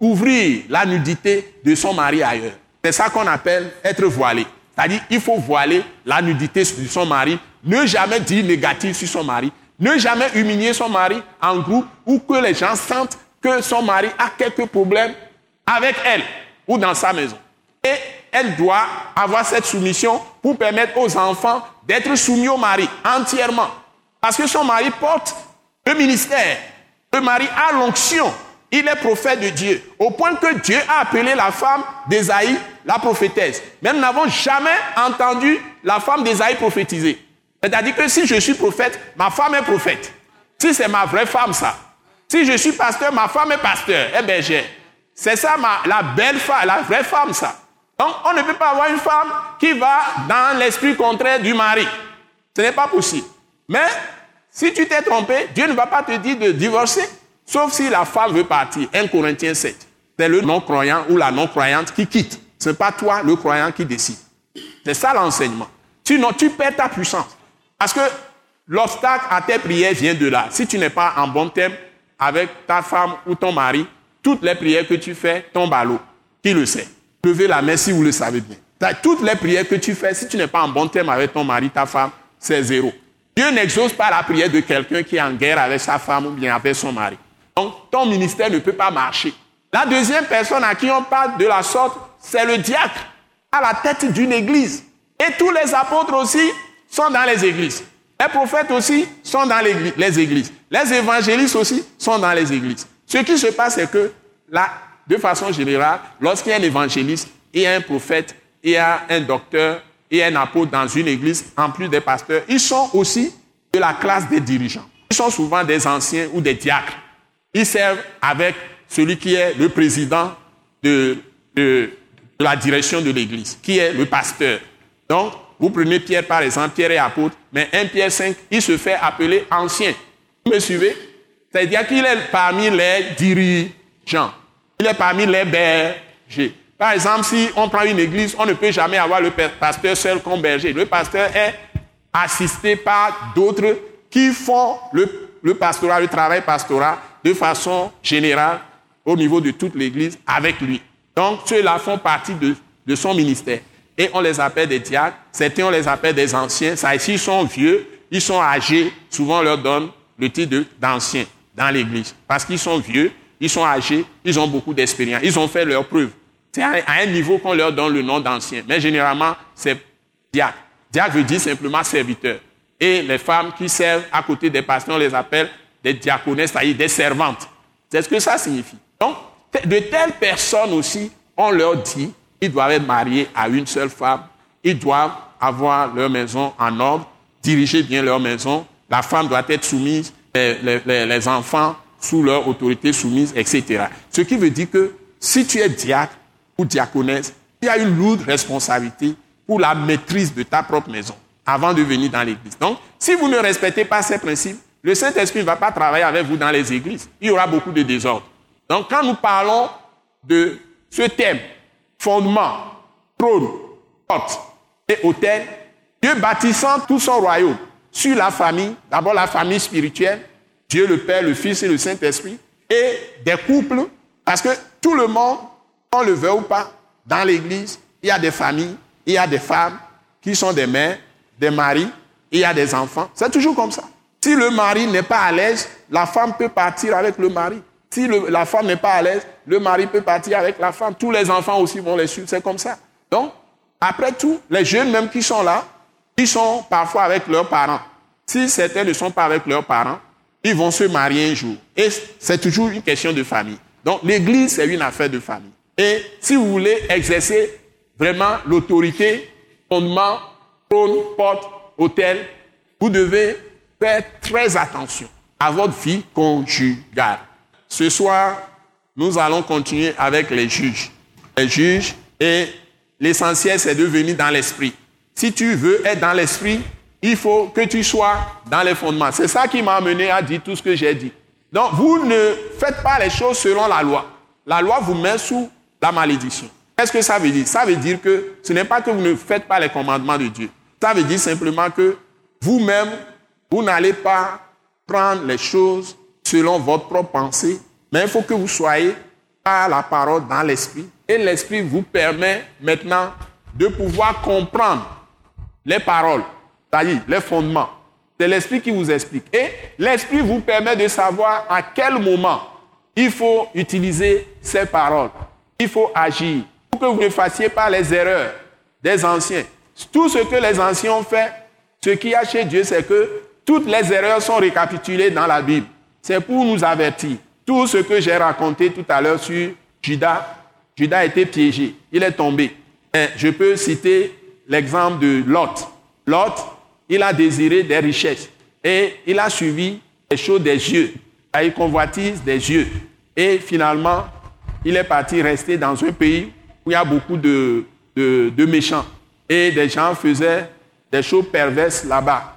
ouvrir la nudité de son mari ailleurs. C'est ça qu'on appelle être voilé. C'est-à-dire, il faut voiler la nudité de son mari, ne jamais dire négatif sur son mari, ne jamais humilier son mari en groupe ou que les gens sentent que son mari a quelques problèmes avec elle ou dans sa maison. Et elle doit avoir cette soumission pour permettre aux enfants d'être soumis au mari entièrement. Parce que son mari porte le ministère. Le mari a l'onction il est prophète de Dieu, au point que Dieu a appelé la femme d'Esaïe la prophétesse. Mais nous n'avons jamais entendu la femme d'Esaïe prophétiser. C'est-à-dire que si je suis prophète, ma femme est prophète. Si c'est ma vraie femme, ça. Si je suis pasteur, ma femme est pasteur, est bergère. C'est ça la belle femme, la vraie femme, ça. Donc, on ne peut pas avoir une femme qui va dans l'esprit contraire du mari. Ce n'est pas possible. Mais, si tu t'es trompé, Dieu ne va pas te dire de divorcer. Sauf si la femme veut partir. 1 Corinthiens 7. C'est le non-croyant ou la non-croyante qui quitte. Ce n'est pas toi, le croyant, qui décide. C'est ça l'enseignement. Sinon, tu perds ta puissance. Parce que l'obstacle à tes prières vient de là. Si tu n'es pas en bon terme avec ta femme ou ton mari, toutes les prières que tu fais tombent à l'eau. Qui le sait? Levez la main si vous le savez bien. Toutes les prières que tu fais, si tu n'es pas en bon terme avec ton mari, ta femme, c'est zéro. Dieu n'exauce pas la prière de quelqu'un qui est en guerre avec sa femme ou bien avec son mari. Donc, ton ministère ne peut pas marcher. La deuxième personne à qui on parle de la sorte, c'est le diacre, à la tête d'une église. Et tous les apôtres aussi sont dans les églises. Les prophètes aussi sont dans les églises. Les évangélistes aussi sont dans les églises. Ce qui se passe, c'est que là, de façon générale, lorsqu'il y a un évangéliste, il y a un prophète, il y a un docteur, il y a un apôtre dans une église, en plus des pasteurs, ils sont aussi de la classe des dirigeants. Ils sont souvent des anciens ou des diacres. Ils servent avec celui qui est le président de, la direction de l'Église, qui est le pasteur. Donc, vous prenez Pierre par exemple, Pierre est apôtre, mais 1 Pierre 5, il se fait appeler ancien. Vous me suivez? C'est-à-dire qu'il est parmi les dirigeants. Il est parmi les bergers. Par exemple, si on prend une église, on ne peut jamais avoir le pasteur seul comme berger. Le pasteur est assisté par d'autres qui font le, le le travail pastoral de façon générale au niveau de toute l'Église avec lui. Donc, ceux-là font partie de, son ministère. Et on les appelle des diacres, certains on les appelle des anciens. Ça, s'ils sont vieux, ils sont âgés, souvent on leur donne le titre d'anciens dans l'Église. Parce qu'ils sont vieux, ils sont âgés, ils ont beaucoup d'expérience, ils ont fait leurs preuves. C'est à, un niveau qu'on leur donne le nom d'ancien. Mais généralement, c'est diacre. Diacre veut dire simplement serviteur. Et les femmes qui servent à côté des pasteurs, on les appelle des diaconesses, c'est-à-dire des servantes. C'est ce que ça signifie. Donc, de telles personnes aussi, on leur dit qu'ils doivent être mariés à une seule femme ils doivent avoir leur maison en ordre, diriger bien leur maison. La femme doit être soumise, les, enfants sous leur autorité soumise, etc. Ce qui veut dire que si tu es diacre ou diaconesse, tu as une lourde responsabilité pour la maîtrise de ta propre maison avant de venir dans l'église. Donc, si vous ne respectez pas ces principes, le Saint-Esprit ne va pas travailler avec vous dans les églises. Il y aura beaucoup de désordre. Donc, quand nous parlons de ce thème, fondement, trône, porte et hôtel, Dieu bâtissant tout son royaume sur la famille, d'abord la famille spirituelle, Dieu le Père, le Fils et le Saint-Esprit, et des couples, parce que tout le monde, on le veut ou pas, dans l'Église, il y a des familles, il y a des femmes qui sont des mères, des maris, il y a des enfants. C'est toujours comme ça. Si le mari n'est pas à l'aise, la femme peut partir avec le mari. Si la femme n'est pas à l'aise, le mari peut partir avec la femme. Tous les enfants aussi vont les suivre. C'est comme ça. Donc, après tout, les jeunes même qui sont là, ils sont parfois avec leurs parents. Si certains ne sont pas avec leurs parents, ils vont se marier un jour. Et c'est toujours une question de famille. Donc, l'église, c'est une affaire de famille. Et si vous voulez exercer vraiment l'autorité, fondement, trône, porte, hôtel, vous devez faire très attention à votre vie conjugale. Ce soir, nous allons continuer avec les juges. Les juges, et l'essentiel, c'est de venir dans l'esprit. Si tu veux être dans l'esprit, il faut que tu sois dans les fondements. C'est ça qui m'a amené à dire tout ce que j'ai dit. Donc, vous ne faites pas les choses selon la loi. La loi vous met sous la malédiction. Qu'est-ce que ça veut dire? Ça veut dire que ce n'est pas que vous ne faites pas les commandements de Dieu. Ça veut dire simplement que vous-même, vous n'allez pas prendre les choses selon votre propre pensée, mais il faut que vous soyez par la parole dans l'esprit. Et l'esprit vous permet maintenant de pouvoir comprendre les paroles, c'est-à-dire les fondements. C'est l'esprit qui vous explique. Et l'esprit vous permet de savoir à quel moment il faut utiliser ces paroles. Il faut agir pour que vous ne fassiez pas les erreurs des anciens. Tout ce que les anciens ont fait, ce qu'il y a chez Dieu, c'est que toutes les erreurs sont récapitulées dans la Bible. C'est pour nous avertir. Tout ce que j'ai raconté tout à l'heure sur Judas, Judas a été piégé, il est tombé. je peux citer l'exemple de Lot. Lot, il a désiré des richesses et il a suivi les choses des yeux, il convoitise des yeux. Et finalement, il est parti rester dans un pays où il y a beaucoup de, de méchants. Et des gens faisaient des choses perverses là-bas.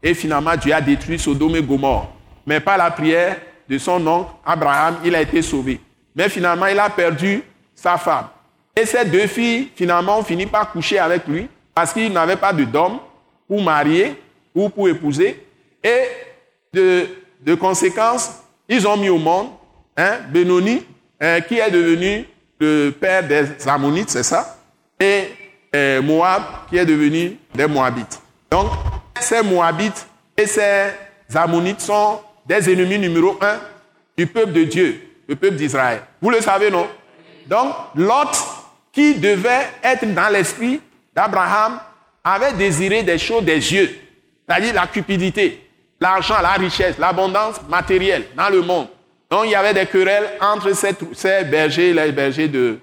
Et finalement, Dieu a détruit Sodome et Gomorre mais par la prière de son oncle Abraham, il a été sauvé. Mais finalement, il a perdu sa femme. Et ces deux filles, finalement, ont fini par coucher avec lui parce qu'il n'avait pas de d'homme pour marier ou pour épouser. Et de, de conséquence, ils ont mis au monde hein, Benoni, hein, qui est devenu le père des Ammonites, c'est ça, et euh, Moab, qui est devenu des Moabites. Donc, ces Moabites et ces Ammonites sont des ennemis numéro un du peuple de Dieu, le peuple d'Israël. Vous le savez, non? Donc, Lot, qui devait être dans l'esprit d'Abraham, avait désiré des choses des yeux, c'est-à-dire la cupidité, l'argent, la richesse, l'abondance matérielle dans le monde. Donc, il y avait des querelles entre ces, bergers et les bergers de,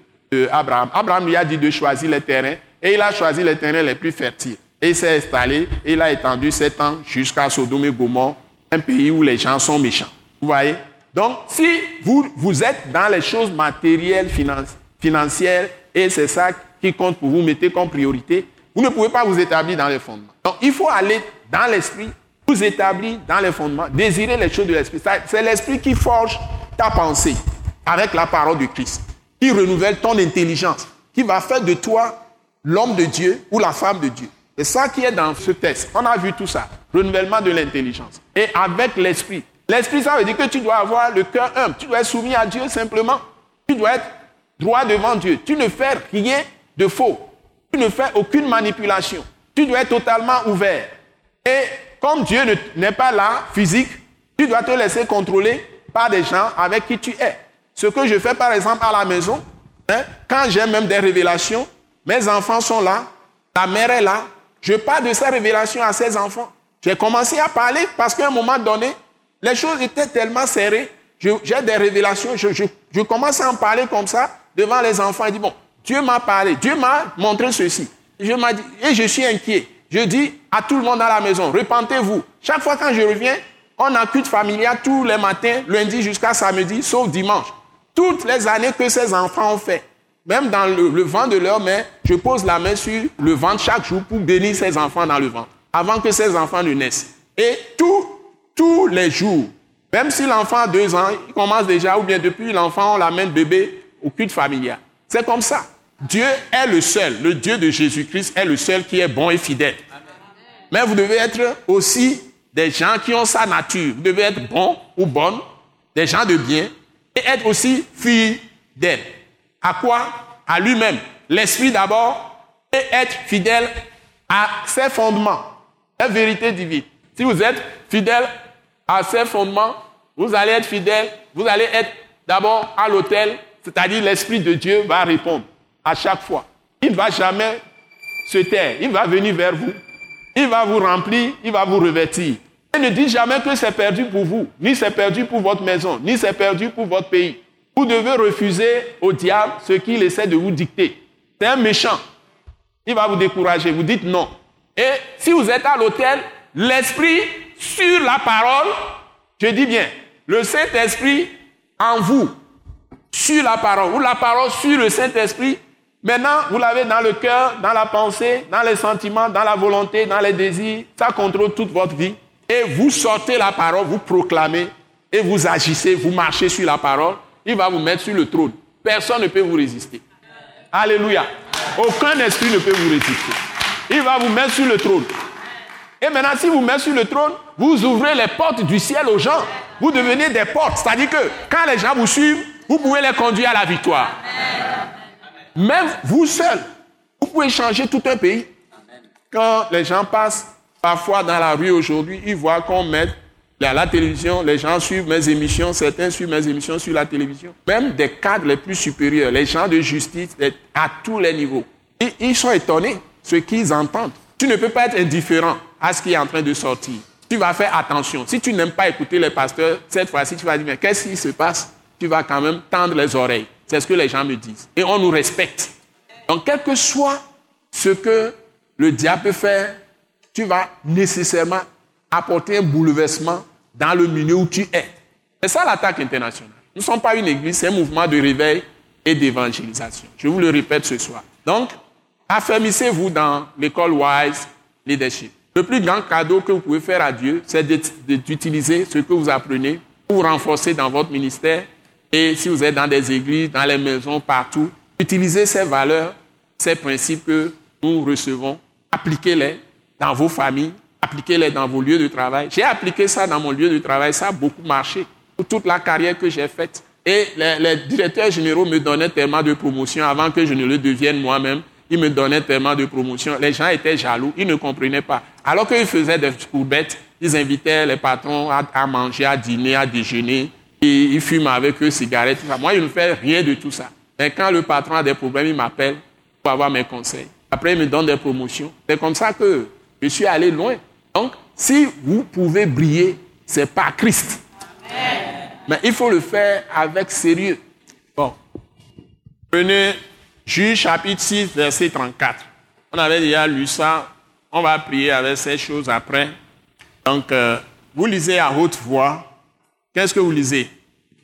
Abraham. Abraham lui a dit de choisir les terrains et il a choisi les terrains les plus fertiles. Et il s'est installé et il a étendu sept ans jusqu'à Sodome et Gomorre un pays où les gens sont méchants. Vous voyez? Donc, si vous, vous êtes dans les choses matérielles, financières, et c'est ça qui compte pour vous, mettez comme priorité, vous ne pouvez pas vous établir dans les fondements. Donc, il faut aller dans l'esprit, vous établir dans les fondements, désirer les choses de l'esprit. C'est l'esprit qui forge ta pensée avec la parole de Christ, qui renouvelle ton intelligence, qui va faire de toi l'homme de Dieu ou la femme de Dieu. C'est ça qui est dans ce texte. On a vu tout ça. Renouvellement de l'intelligence. Et avec l'esprit. L'esprit, ça veut dire que tu dois avoir le cœur humble. Tu dois être soumis à Dieu simplement. Tu dois être droit devant Dieu. Tu ne fais rien de faux. Tu ne fais aucune manipulation. Tu dois être totalement ouvert. Et comme Dieu n'est pas là, physique, tu dois te laisser contrôler par des gens avec qui tu es. Ce que je fais par exemple à la maison, hein, quand j'ai même des révélations, mes enfants sont là, la mère est là, je parle de sa révélation à ses enfants. J'ai commencé à parler parce qu'à un moment donné, les choses étaient tellement serrées. J'ai des révélations. Je, commence à en parler comme ça devant les enfants. Je dis, bon, Dieu m'a parlé. Dieu m'a montré ceci. je et je suis inquiet. Je dis à tout le monde dans la maison, repentez-vous. Chaque fois quand je reviens, on a culte familial tous les matins, lundi jusqu'à samedi, sauf dimanche. Toutes les années que ces enfants ont fait, même dans le, vent de leur main, je pose la main sur le ventre chaque jour pour bénir ces enfants dans le ventre, avant que ces enfants ne naissent. Et tous les jours, même si l'enfant a deux ans, il commence déjà, ou bien depuis l'enfant, on l'amène bébé au culte familial. C'est comme ça. Dieu est le seul, le Dieu de Jésus-Christ est le seul qui est bon et fidèle. Mais vous devez être aussi des gens qui ont sa nature. Vous devez être bon ou bonne, des gens de bien, et être aussi fidèle. À quoi? À lui-même. L'esprit d'abord, et être fidèle à ses fondements, la vérité divine. Si vous êtes fidèle à ses fondements, vous allez être fidèle, vous allez être d'abord à l'autel, c'est-à-dire l'Esprit de Dieu va répondre à chaque fois. Il ne va jamais se taire, il va venir vers vous, il va vous remplir, il va vous revêtir. Et ne dites jamais que c'est perdu pour vous, ni c'est perdu pour votre maison, ni c'est perdu pour votre pays. Vous devez refuser au diable ce qu'il essaie de vous dicter. C'est un méchant. Il va vous décourager. Vous dites non. Et si vous êtes à l'hôtel, l'esprit sur la parole, je dis bien, le Saint-Esprit en vous, sur la parole, ou la parole sur le Saint-Esprit, maintenant vous l'avez dans le cœur, dans la pensée, dans les sentiments, dans la volonté, dans les désirs, ça contrôle toute votre vie. Et vous sortez la parole, vous proclamez, et vous agissez, vous marchez sur la parole, il va vous mettre sur le trône. Personne ne peut vous résister. Alléluia. Aucun esprit ne peut vous résister. Il va vous mettre sur le trône. Et maintenant, si vous mettez sur le trône, vous ouvrez les portes du ciel aux gens. Vous devenez des portes. C'est-à-dire que quand les gens vous suivent, vous pouvez les conduire à la victoire. Même vous seul, vous pouvez changer tout un pays. Quand les gens passent parfois dans la rue aujourd'hui, ils voient qu'on met à la télévision, les gens suivent mes émissions, certains suivent mes émissions sur la télévision. Même des cadres les plus supérieurs, les gens de justice, à tous les niveaux. ils sont étonnés, ce qu'ils entendent. Tu ne peux pas être indifférent à ce qui est en train de sortir. Tu vas faire attention. Si tu n'aimes pas écouter les pasteurs, cette fois-ci, tu vas dire, mais qu'est-ce qui se passe? Tu vas quand même tendre les oreilles. C'est ce que les gens me disent. Et on nous respecte. Donc, quel que soit ce que le diable peut faire, tu vas nécessairement apporter un bouleversement dans le milieu où tu es. C'est ça l'attaque internationale. Nous ne sommes pas une église, c'est un mouvement de réveil et d'évangélisation. Je vous le répète ce soir. Donc, affermissez-vous dans l'école Wise Leadership. Le plus grand cadeau que vous pouvez faire à Dieu, c'est d'utiliser ce que vous apprenez pour renforcer dans votre ministère. Et si vous êtes dans des églises, dans les maisons, partout, utilisez ces valeurs, ces principes que nous recevons, appliquez-les dans vos familles, appliquez-les dans vos lieux de travail. J'ai appliqué ça dans mon lieu de travail, ça a beaucoup marché. Pour toute la carrière que j'ai faite. Et les, directeurs généraux me donnaient tellement de promotions avant que je ne le devienne moi-même. Ils me donnaient tellement de promotions. Les gens étaient jaloux, ils ne comprenaient pas. Alors qu'ils faisaient des courbettes, ils invitaient les patrons à, manger, à dîner, à déjeuner. Et ils fument avec eux cigarettes. Moi, je ne fais rien de tout ça. Mais quand le patron a des problèmes, il m'appelle pour avoir mes conseils. Après, il me donne des promotions. C'est comme ça que je suis allé loin. Donc, si vous pouvez briller, c'est par Christ. Mais il faut le faire avec sérieux. Bon. Prenez Juge chapitre 6, verset 34. On avait déjà lu ça. On va prier avec ces choses après. Donc, euh, vous lisez à haute voix. Qu'est-ce que vous lisez?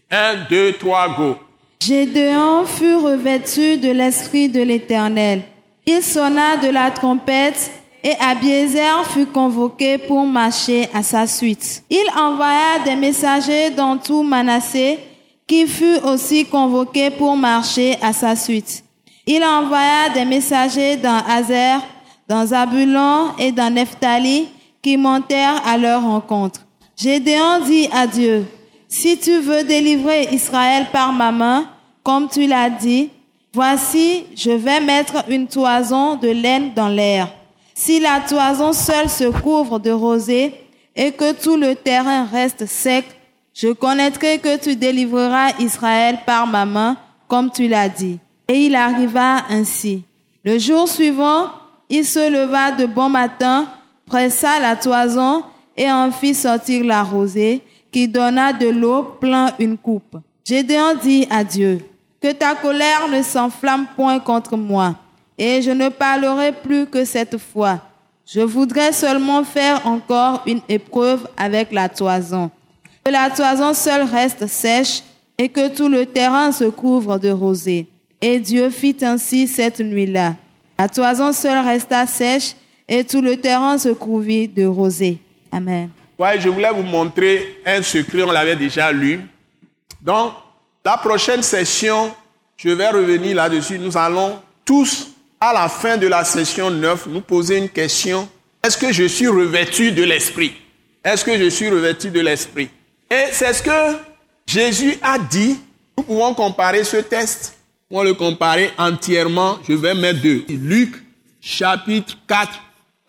1, 2, 3, go. Gédéon fut revêtu de l'Esprit de l'Éternel. Il sonna de la trompette et Abiezer fut convoqué pour marcher à sa suite. Il envoya des messagers dans tout Manassé, qui fut aussi convoqué pour marcher à sa suite. Il envoya des messagers dans Azer, dans Zabulon et dans Nephtali, qui montèrent à leur rencontre. Gédéon dit à Dieu, si tu veux délivrer Israël par ma main, comme tu l'as dit, voici, je vais mettre une toison de laine dans l'air si la toison seule se couvre de rosée et que tout le terrain reste sec, je connaîtrai que tu délivreras Israël par ma main, comme tu l'as dit. Et il arriva ainsi. Le jour suivant, il se leva de bon matin, pressa la toison et en fit sortir la rosée, qui donna de l'eau plein une coupe. Gédéon dit à Dieu, que ta colère ne s'enflamme point contre moi et je ne parlerai plus que cette fois. Je voudrais seulement faire encore une épreuve avec la toison. Que la toison seule reste sèche et que tout le terrain se couvre de rosée. Et Dieu fit ainsi cette nuit-là. La toison seule resta sèche et tout le terrain se couvrit de rosée. Amen. Ouais, je voulais vous montrer un secret, on l'avait déjà lu. Donc, la prochaine session, je vais revenir là-dessus. Nous allons tous, à la fin de la session 9, nous poser une question. Est-ce que je suis revêtu de l'Esprit? Est-ce que je suis revêtu de l'Esprit? Et c'est ce que Jésus a dit. Nous pouvons comparer ce test. Pour le comparer entièrement, je vais mettre deux. Luc, chapitre 4,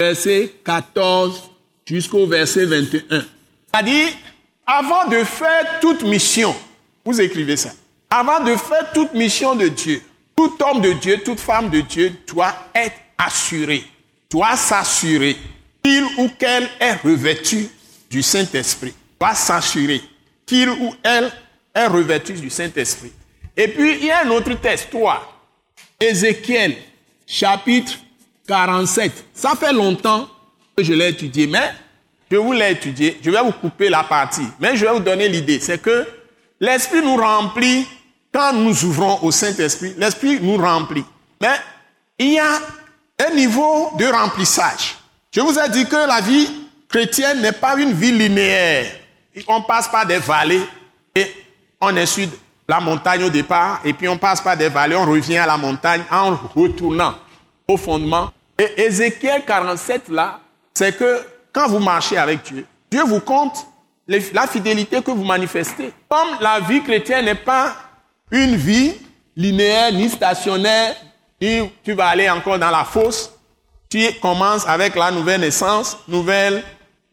verset 14 jusqu'au verset 21. C'est-à-dire, avant de faire toute mission, vous écrivez ça, avant de faire toute mission de Dieu, tout homme de Dieu, toute femme de Dieu doit être assuré, doit s'assurer qu'il ou qu'elle est revêtu du Saint-Esprit, doit s'assurer qu'il ou elle est revêtu du Saint-Esprit. Et puis, il y a un autre test, toi. Ézéchiel, chapitre 47. Ça fait longtemps que je l'ai étudié, mais je vous l'ai étudié. Je vais vous couper la partie, mais je vais vous donner l'idée. C'est que l'Esprit nous remplit quand nous ouvrons au Saint-Esprit. L'Esprit nous remplit. Mais il y a un niveau de remplissage. Je vous ai dit que la vie chrétienne n'est pas une vie linéaire. On passe par des vallées et on est sur la montagne au départ, et puis on passe par des vallées, on revient à la montagne en retournant au fondement. Et Ézéchiel 47, là, c'est que quand vous marchez avec Dieu, Dieu vous compte la fidélité que vous manifestez. Comme la vie chrétienne n'est pas une vie linéaire ni stationnaire, tu vas aller encore dans la fosse, tu commences avec la nouvelle naissance, nouvelle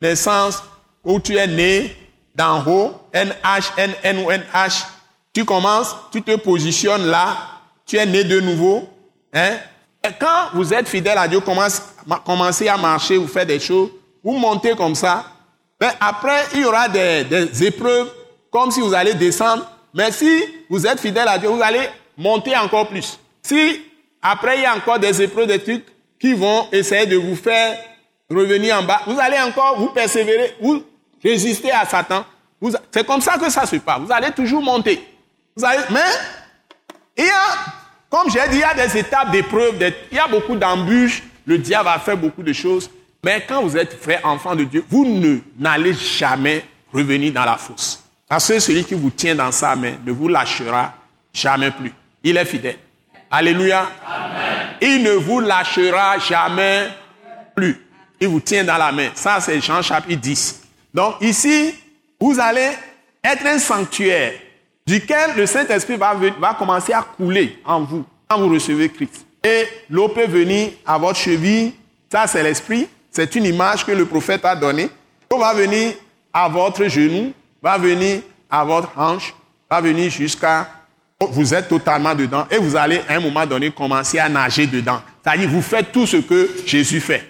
naissance où tu es né d'en haut, NH, NN ou NH. Tu commences, tu te positionnes là, tu es né de nouveau. Hein? Et quand vous êtes fidèle à Dieu, commence, commencez à marcher, vous faites des choses, vous montez comme ça. Mais après, il y aura des, épreuves, comme si vous allez descendre. Mais si vous êtes fidèle à Dieu, vous allez monter encore plus. Si après, il y a encore des épreuves, des trucs qui vont essayer de vous faire revenir en bas, vous allez encore vous persévérer, vous résister à Satan. C'est comme ça que ça se passe. Vous allez toujours monter. Mais il y a, comme j'ai dit, il y a des étapes d'épreuves, il y a beaucoup d'embûches. Le diable va faire beaucoup de choses. Mais quand vous êtes vrai enfant de Dieu, vous ne n'allez jamais revenir dans la fosse. Parce que celui qui vous tient dans sa main ne vous lâchera jamais plus. Il est fidèle. Alléluia. Il ne vous lâchera jamais plus. Il vous tient dans la main. Ça, c'est Jean chapitre 10. Donc ici, vous allez être un sanctuaire duquel le Saint-Esprit va, commencer à couler en vous quand vous recevez Christ. Et l'eau peut venir à votre cheville. Ça, c'est l'Esprit. C'est une image que le prophète a donnée. L'eau va venir à votre genou, va venir à votre hanche, va venir jusqu'à... Vous êtes totalement dedans et vous allez à un moment donné commencer à nager dedans. C'est-à-dire, vous faites tout ce que Jésus fait.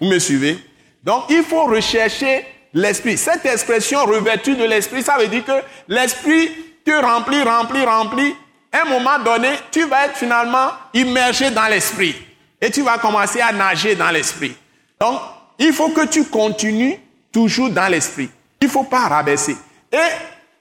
Vous me suivez? Donc, il faut rechercher l'esprit. Cette expression revêtue de l'esprit, ça veut dire que l'esprit te remplit, remplit, remplit. À un moment donné, tu vas être finalement immergé dans l'esprit. Et tu vas commencer à nager dans l'esprit. Donc, il faut que tu continues toujours dans l'esprit. Il ne faut pas rabaisser. Et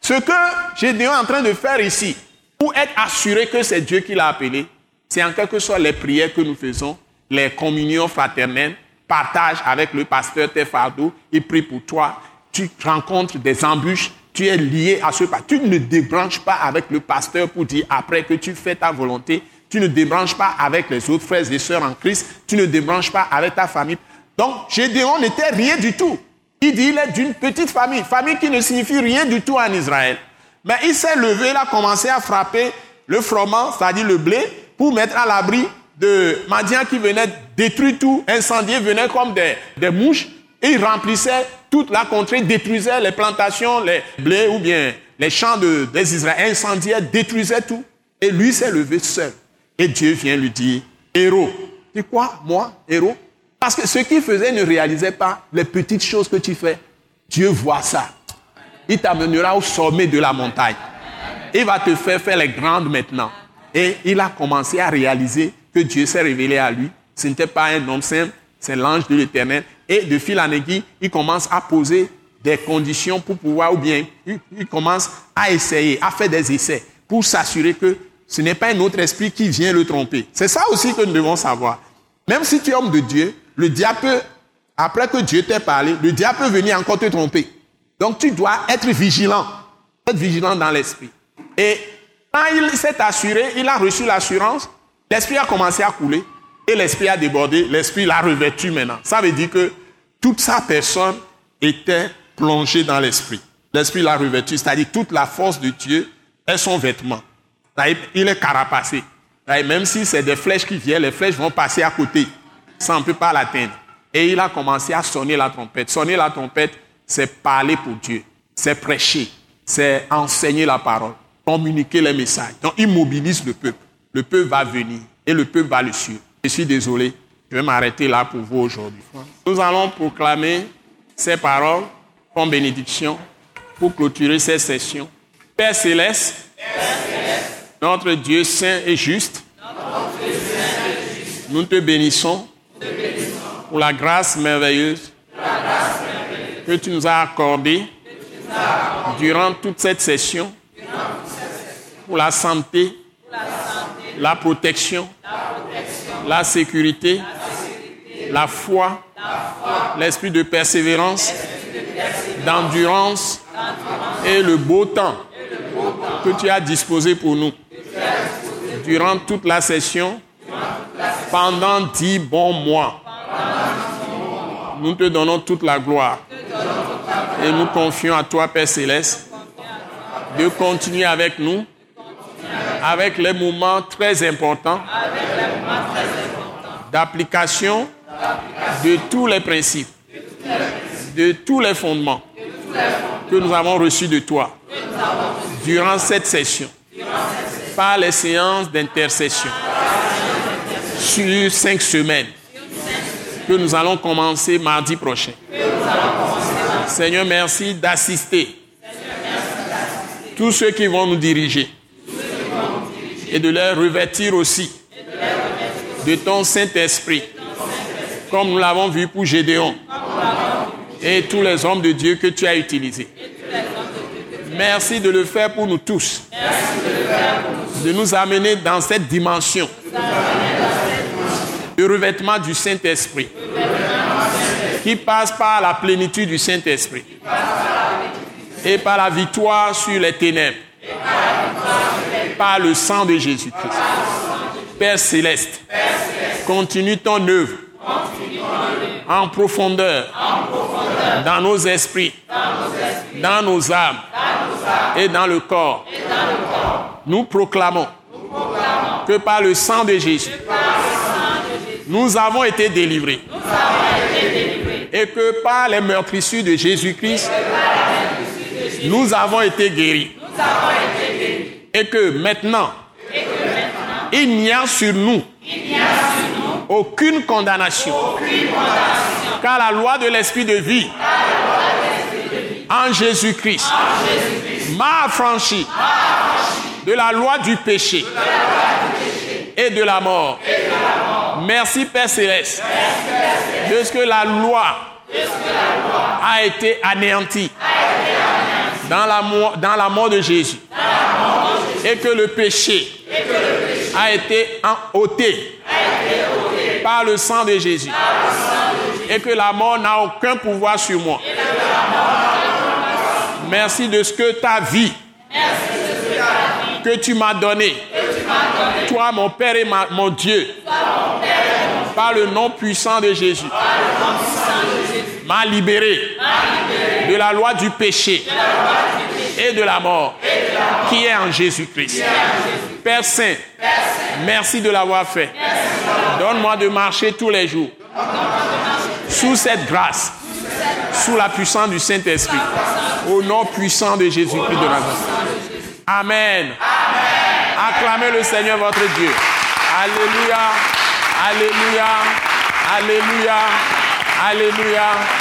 ce que j'ai en train de faire ici, pour être assuré que c'est Dieu qui l'a appelé, c'est en quelque sorte les prières que nous faisons, les communions fraternelles, partage avec le pasteur tes fardeaux, il prie pour toi, tu rencontres des embûches, tu es lié à ce pasteur. Tu ne débranches pas avec le pasteur pour dire après que tu fais ta volonté, tu ne débranches pas avec les autres frères et sœurs en Christ, tu ne débranches pas avec ta famille. Donc, Gédéon n'était rien du tout. Il dit, il est d'une petite famille, famille qui ne signifie rien du tout en Israël. Mais il s'est levé, il a commencé à frapper le froment, c'est-à-dire le blé, pour mettre à l'abri de Madian qui venait détruire tout, incendier, venait comme des mouches, et il remplissait toute la contrée, détruisait les plantations, les blés ou bien les champs de, des Israéliens, incendiait, détruisait tout. Et lui s'est levé seul. Et Dieu vient lui dire, héros. Tu quoi, moi, héros Parce que ce qu'il faisait ne réalisait pas les petites choses que tu fais. Dieu voit ça. Il t'amènera au sommet de la montagne. Il va te faire faire les grandes maintenant. Et il a commencé à réaliser que Dieu s'est révélé à lui. Ce n'était pas un homme simple, c'est l'ange de l'Éternel. Et de fil en aiguille, il commence à poser des conditions pour pouvoir, ou bien il, commence à essayer, à faire des essais pour s'assurer que ce n'est pas un autre esprit qui vient le tromper. C'est ça aussi que nous devons savoir. Même si tu es homme de Dieu, le diable après que Dieu t'ait parlé, le diable peut venir encore te tromper. Donc tu dois être vigilant, être vigilant dans l'esprit. Et quand il s'est assuré, il a reçu l'assurance, l'esprit a commencé à couler et l'esprit a débordé, l'esprit l'a revêtu maintenant. Ça veut dire que toute sa personne était plongée dans l'esprit. L'esprit l'a revêtu, c'est-à-dire toute la force de Dieu est son vêtement. Il est carapacé. Même si c'est des flèches qui viennent, les flèches vont passer à côté. Ça, ne peut pas l'atteindre. Et il a commencé à sonner la trompette. Sonner la trompette, c'est parler pour Dieu. C'est prêcher. C'est enseigner la parole. Communiquer les messages. Donc, il mobilise le peuple. Le peuple va venir et le peuple va le suivre. Je suis désolé. Je vais m'arrêter là pour vous aujourd'hui. Nous allons proclamer ces paroles comme bénédiction pour clôturer cette session. Père céleste, notre Dieu saint et juste, nous te bénissons pour la grâce merveilleuse que tu nous as accordée durant toute cette session, pour la santé, la protection, la sécurité, la foi, l'esprit de persévérance, d'endurance. Et le beau temps que tu as disposé pour nous. Durant toute la session, pendant dix bons mois. Nous te donnons toute la gloire. Et nous confions à toi, Père céleste, de continuer avec nous, avec les moments très importants d'application de tous les principes, de tous les fondements que nous avons reçus de toi durant cette session. Par les séances d'intercession. Sur cinq semaines que nous allons commencer mardi prochain. Seigneur, merci d'assister tous ceux qui vont nous diriger et de leur revêtir aussi de ton Saint-Esprit, comme nous l'avons vu pour Gédéon et tous les hommes de Dieu que tu as utilisés. Merci de le faire pour nous tous. De nous amener dans cette dimension de revêtement du Saint-Esprit qui passe par la plénitude du Saint-Esprit et par la victoire sur les ténèbres, par le sang de Jésus-Christ. Père céleste, continue ton œuvre en profondeur, dans nos esprits, dans nos âmes et dans le corps. Nous proclamons que par le sang de Jésus, nous avons été délivrés. Et que par les meurtrissures de Jésus-Christ, nous avons été guéris. Et que maintenant, il n'y a sur nous aucune condamnation. Car la loi de l'esprit de vie en Jésus-Christ m'a affranchi de la loi du péché et de la mort. Merci Père Céleste de ce que la loi a été anéantie dans la, mort de Jésus et que le péché a été ôté par le sang de Jésus et que la mort n'a aucun pouvoir sur moi. Merci de ce que ta vie que tu m'as donné, toi mon Père et mon Dieu, par le nom puissant de Jésus, m'a libéré de la loi du péché et de la mort qui est en Jésus-Christ. Père Saint, merci de l'avoir fait. Donne-moi de marcher tous les jours sous cette grâce, sous la puissance du Saint-Esprit, au nom puissant de Jésus-Christ de Nazareth. Amen. Acclamez le Seigneur votre Dieu. Alléluia. Alléluia. Alléluia. Alléluia.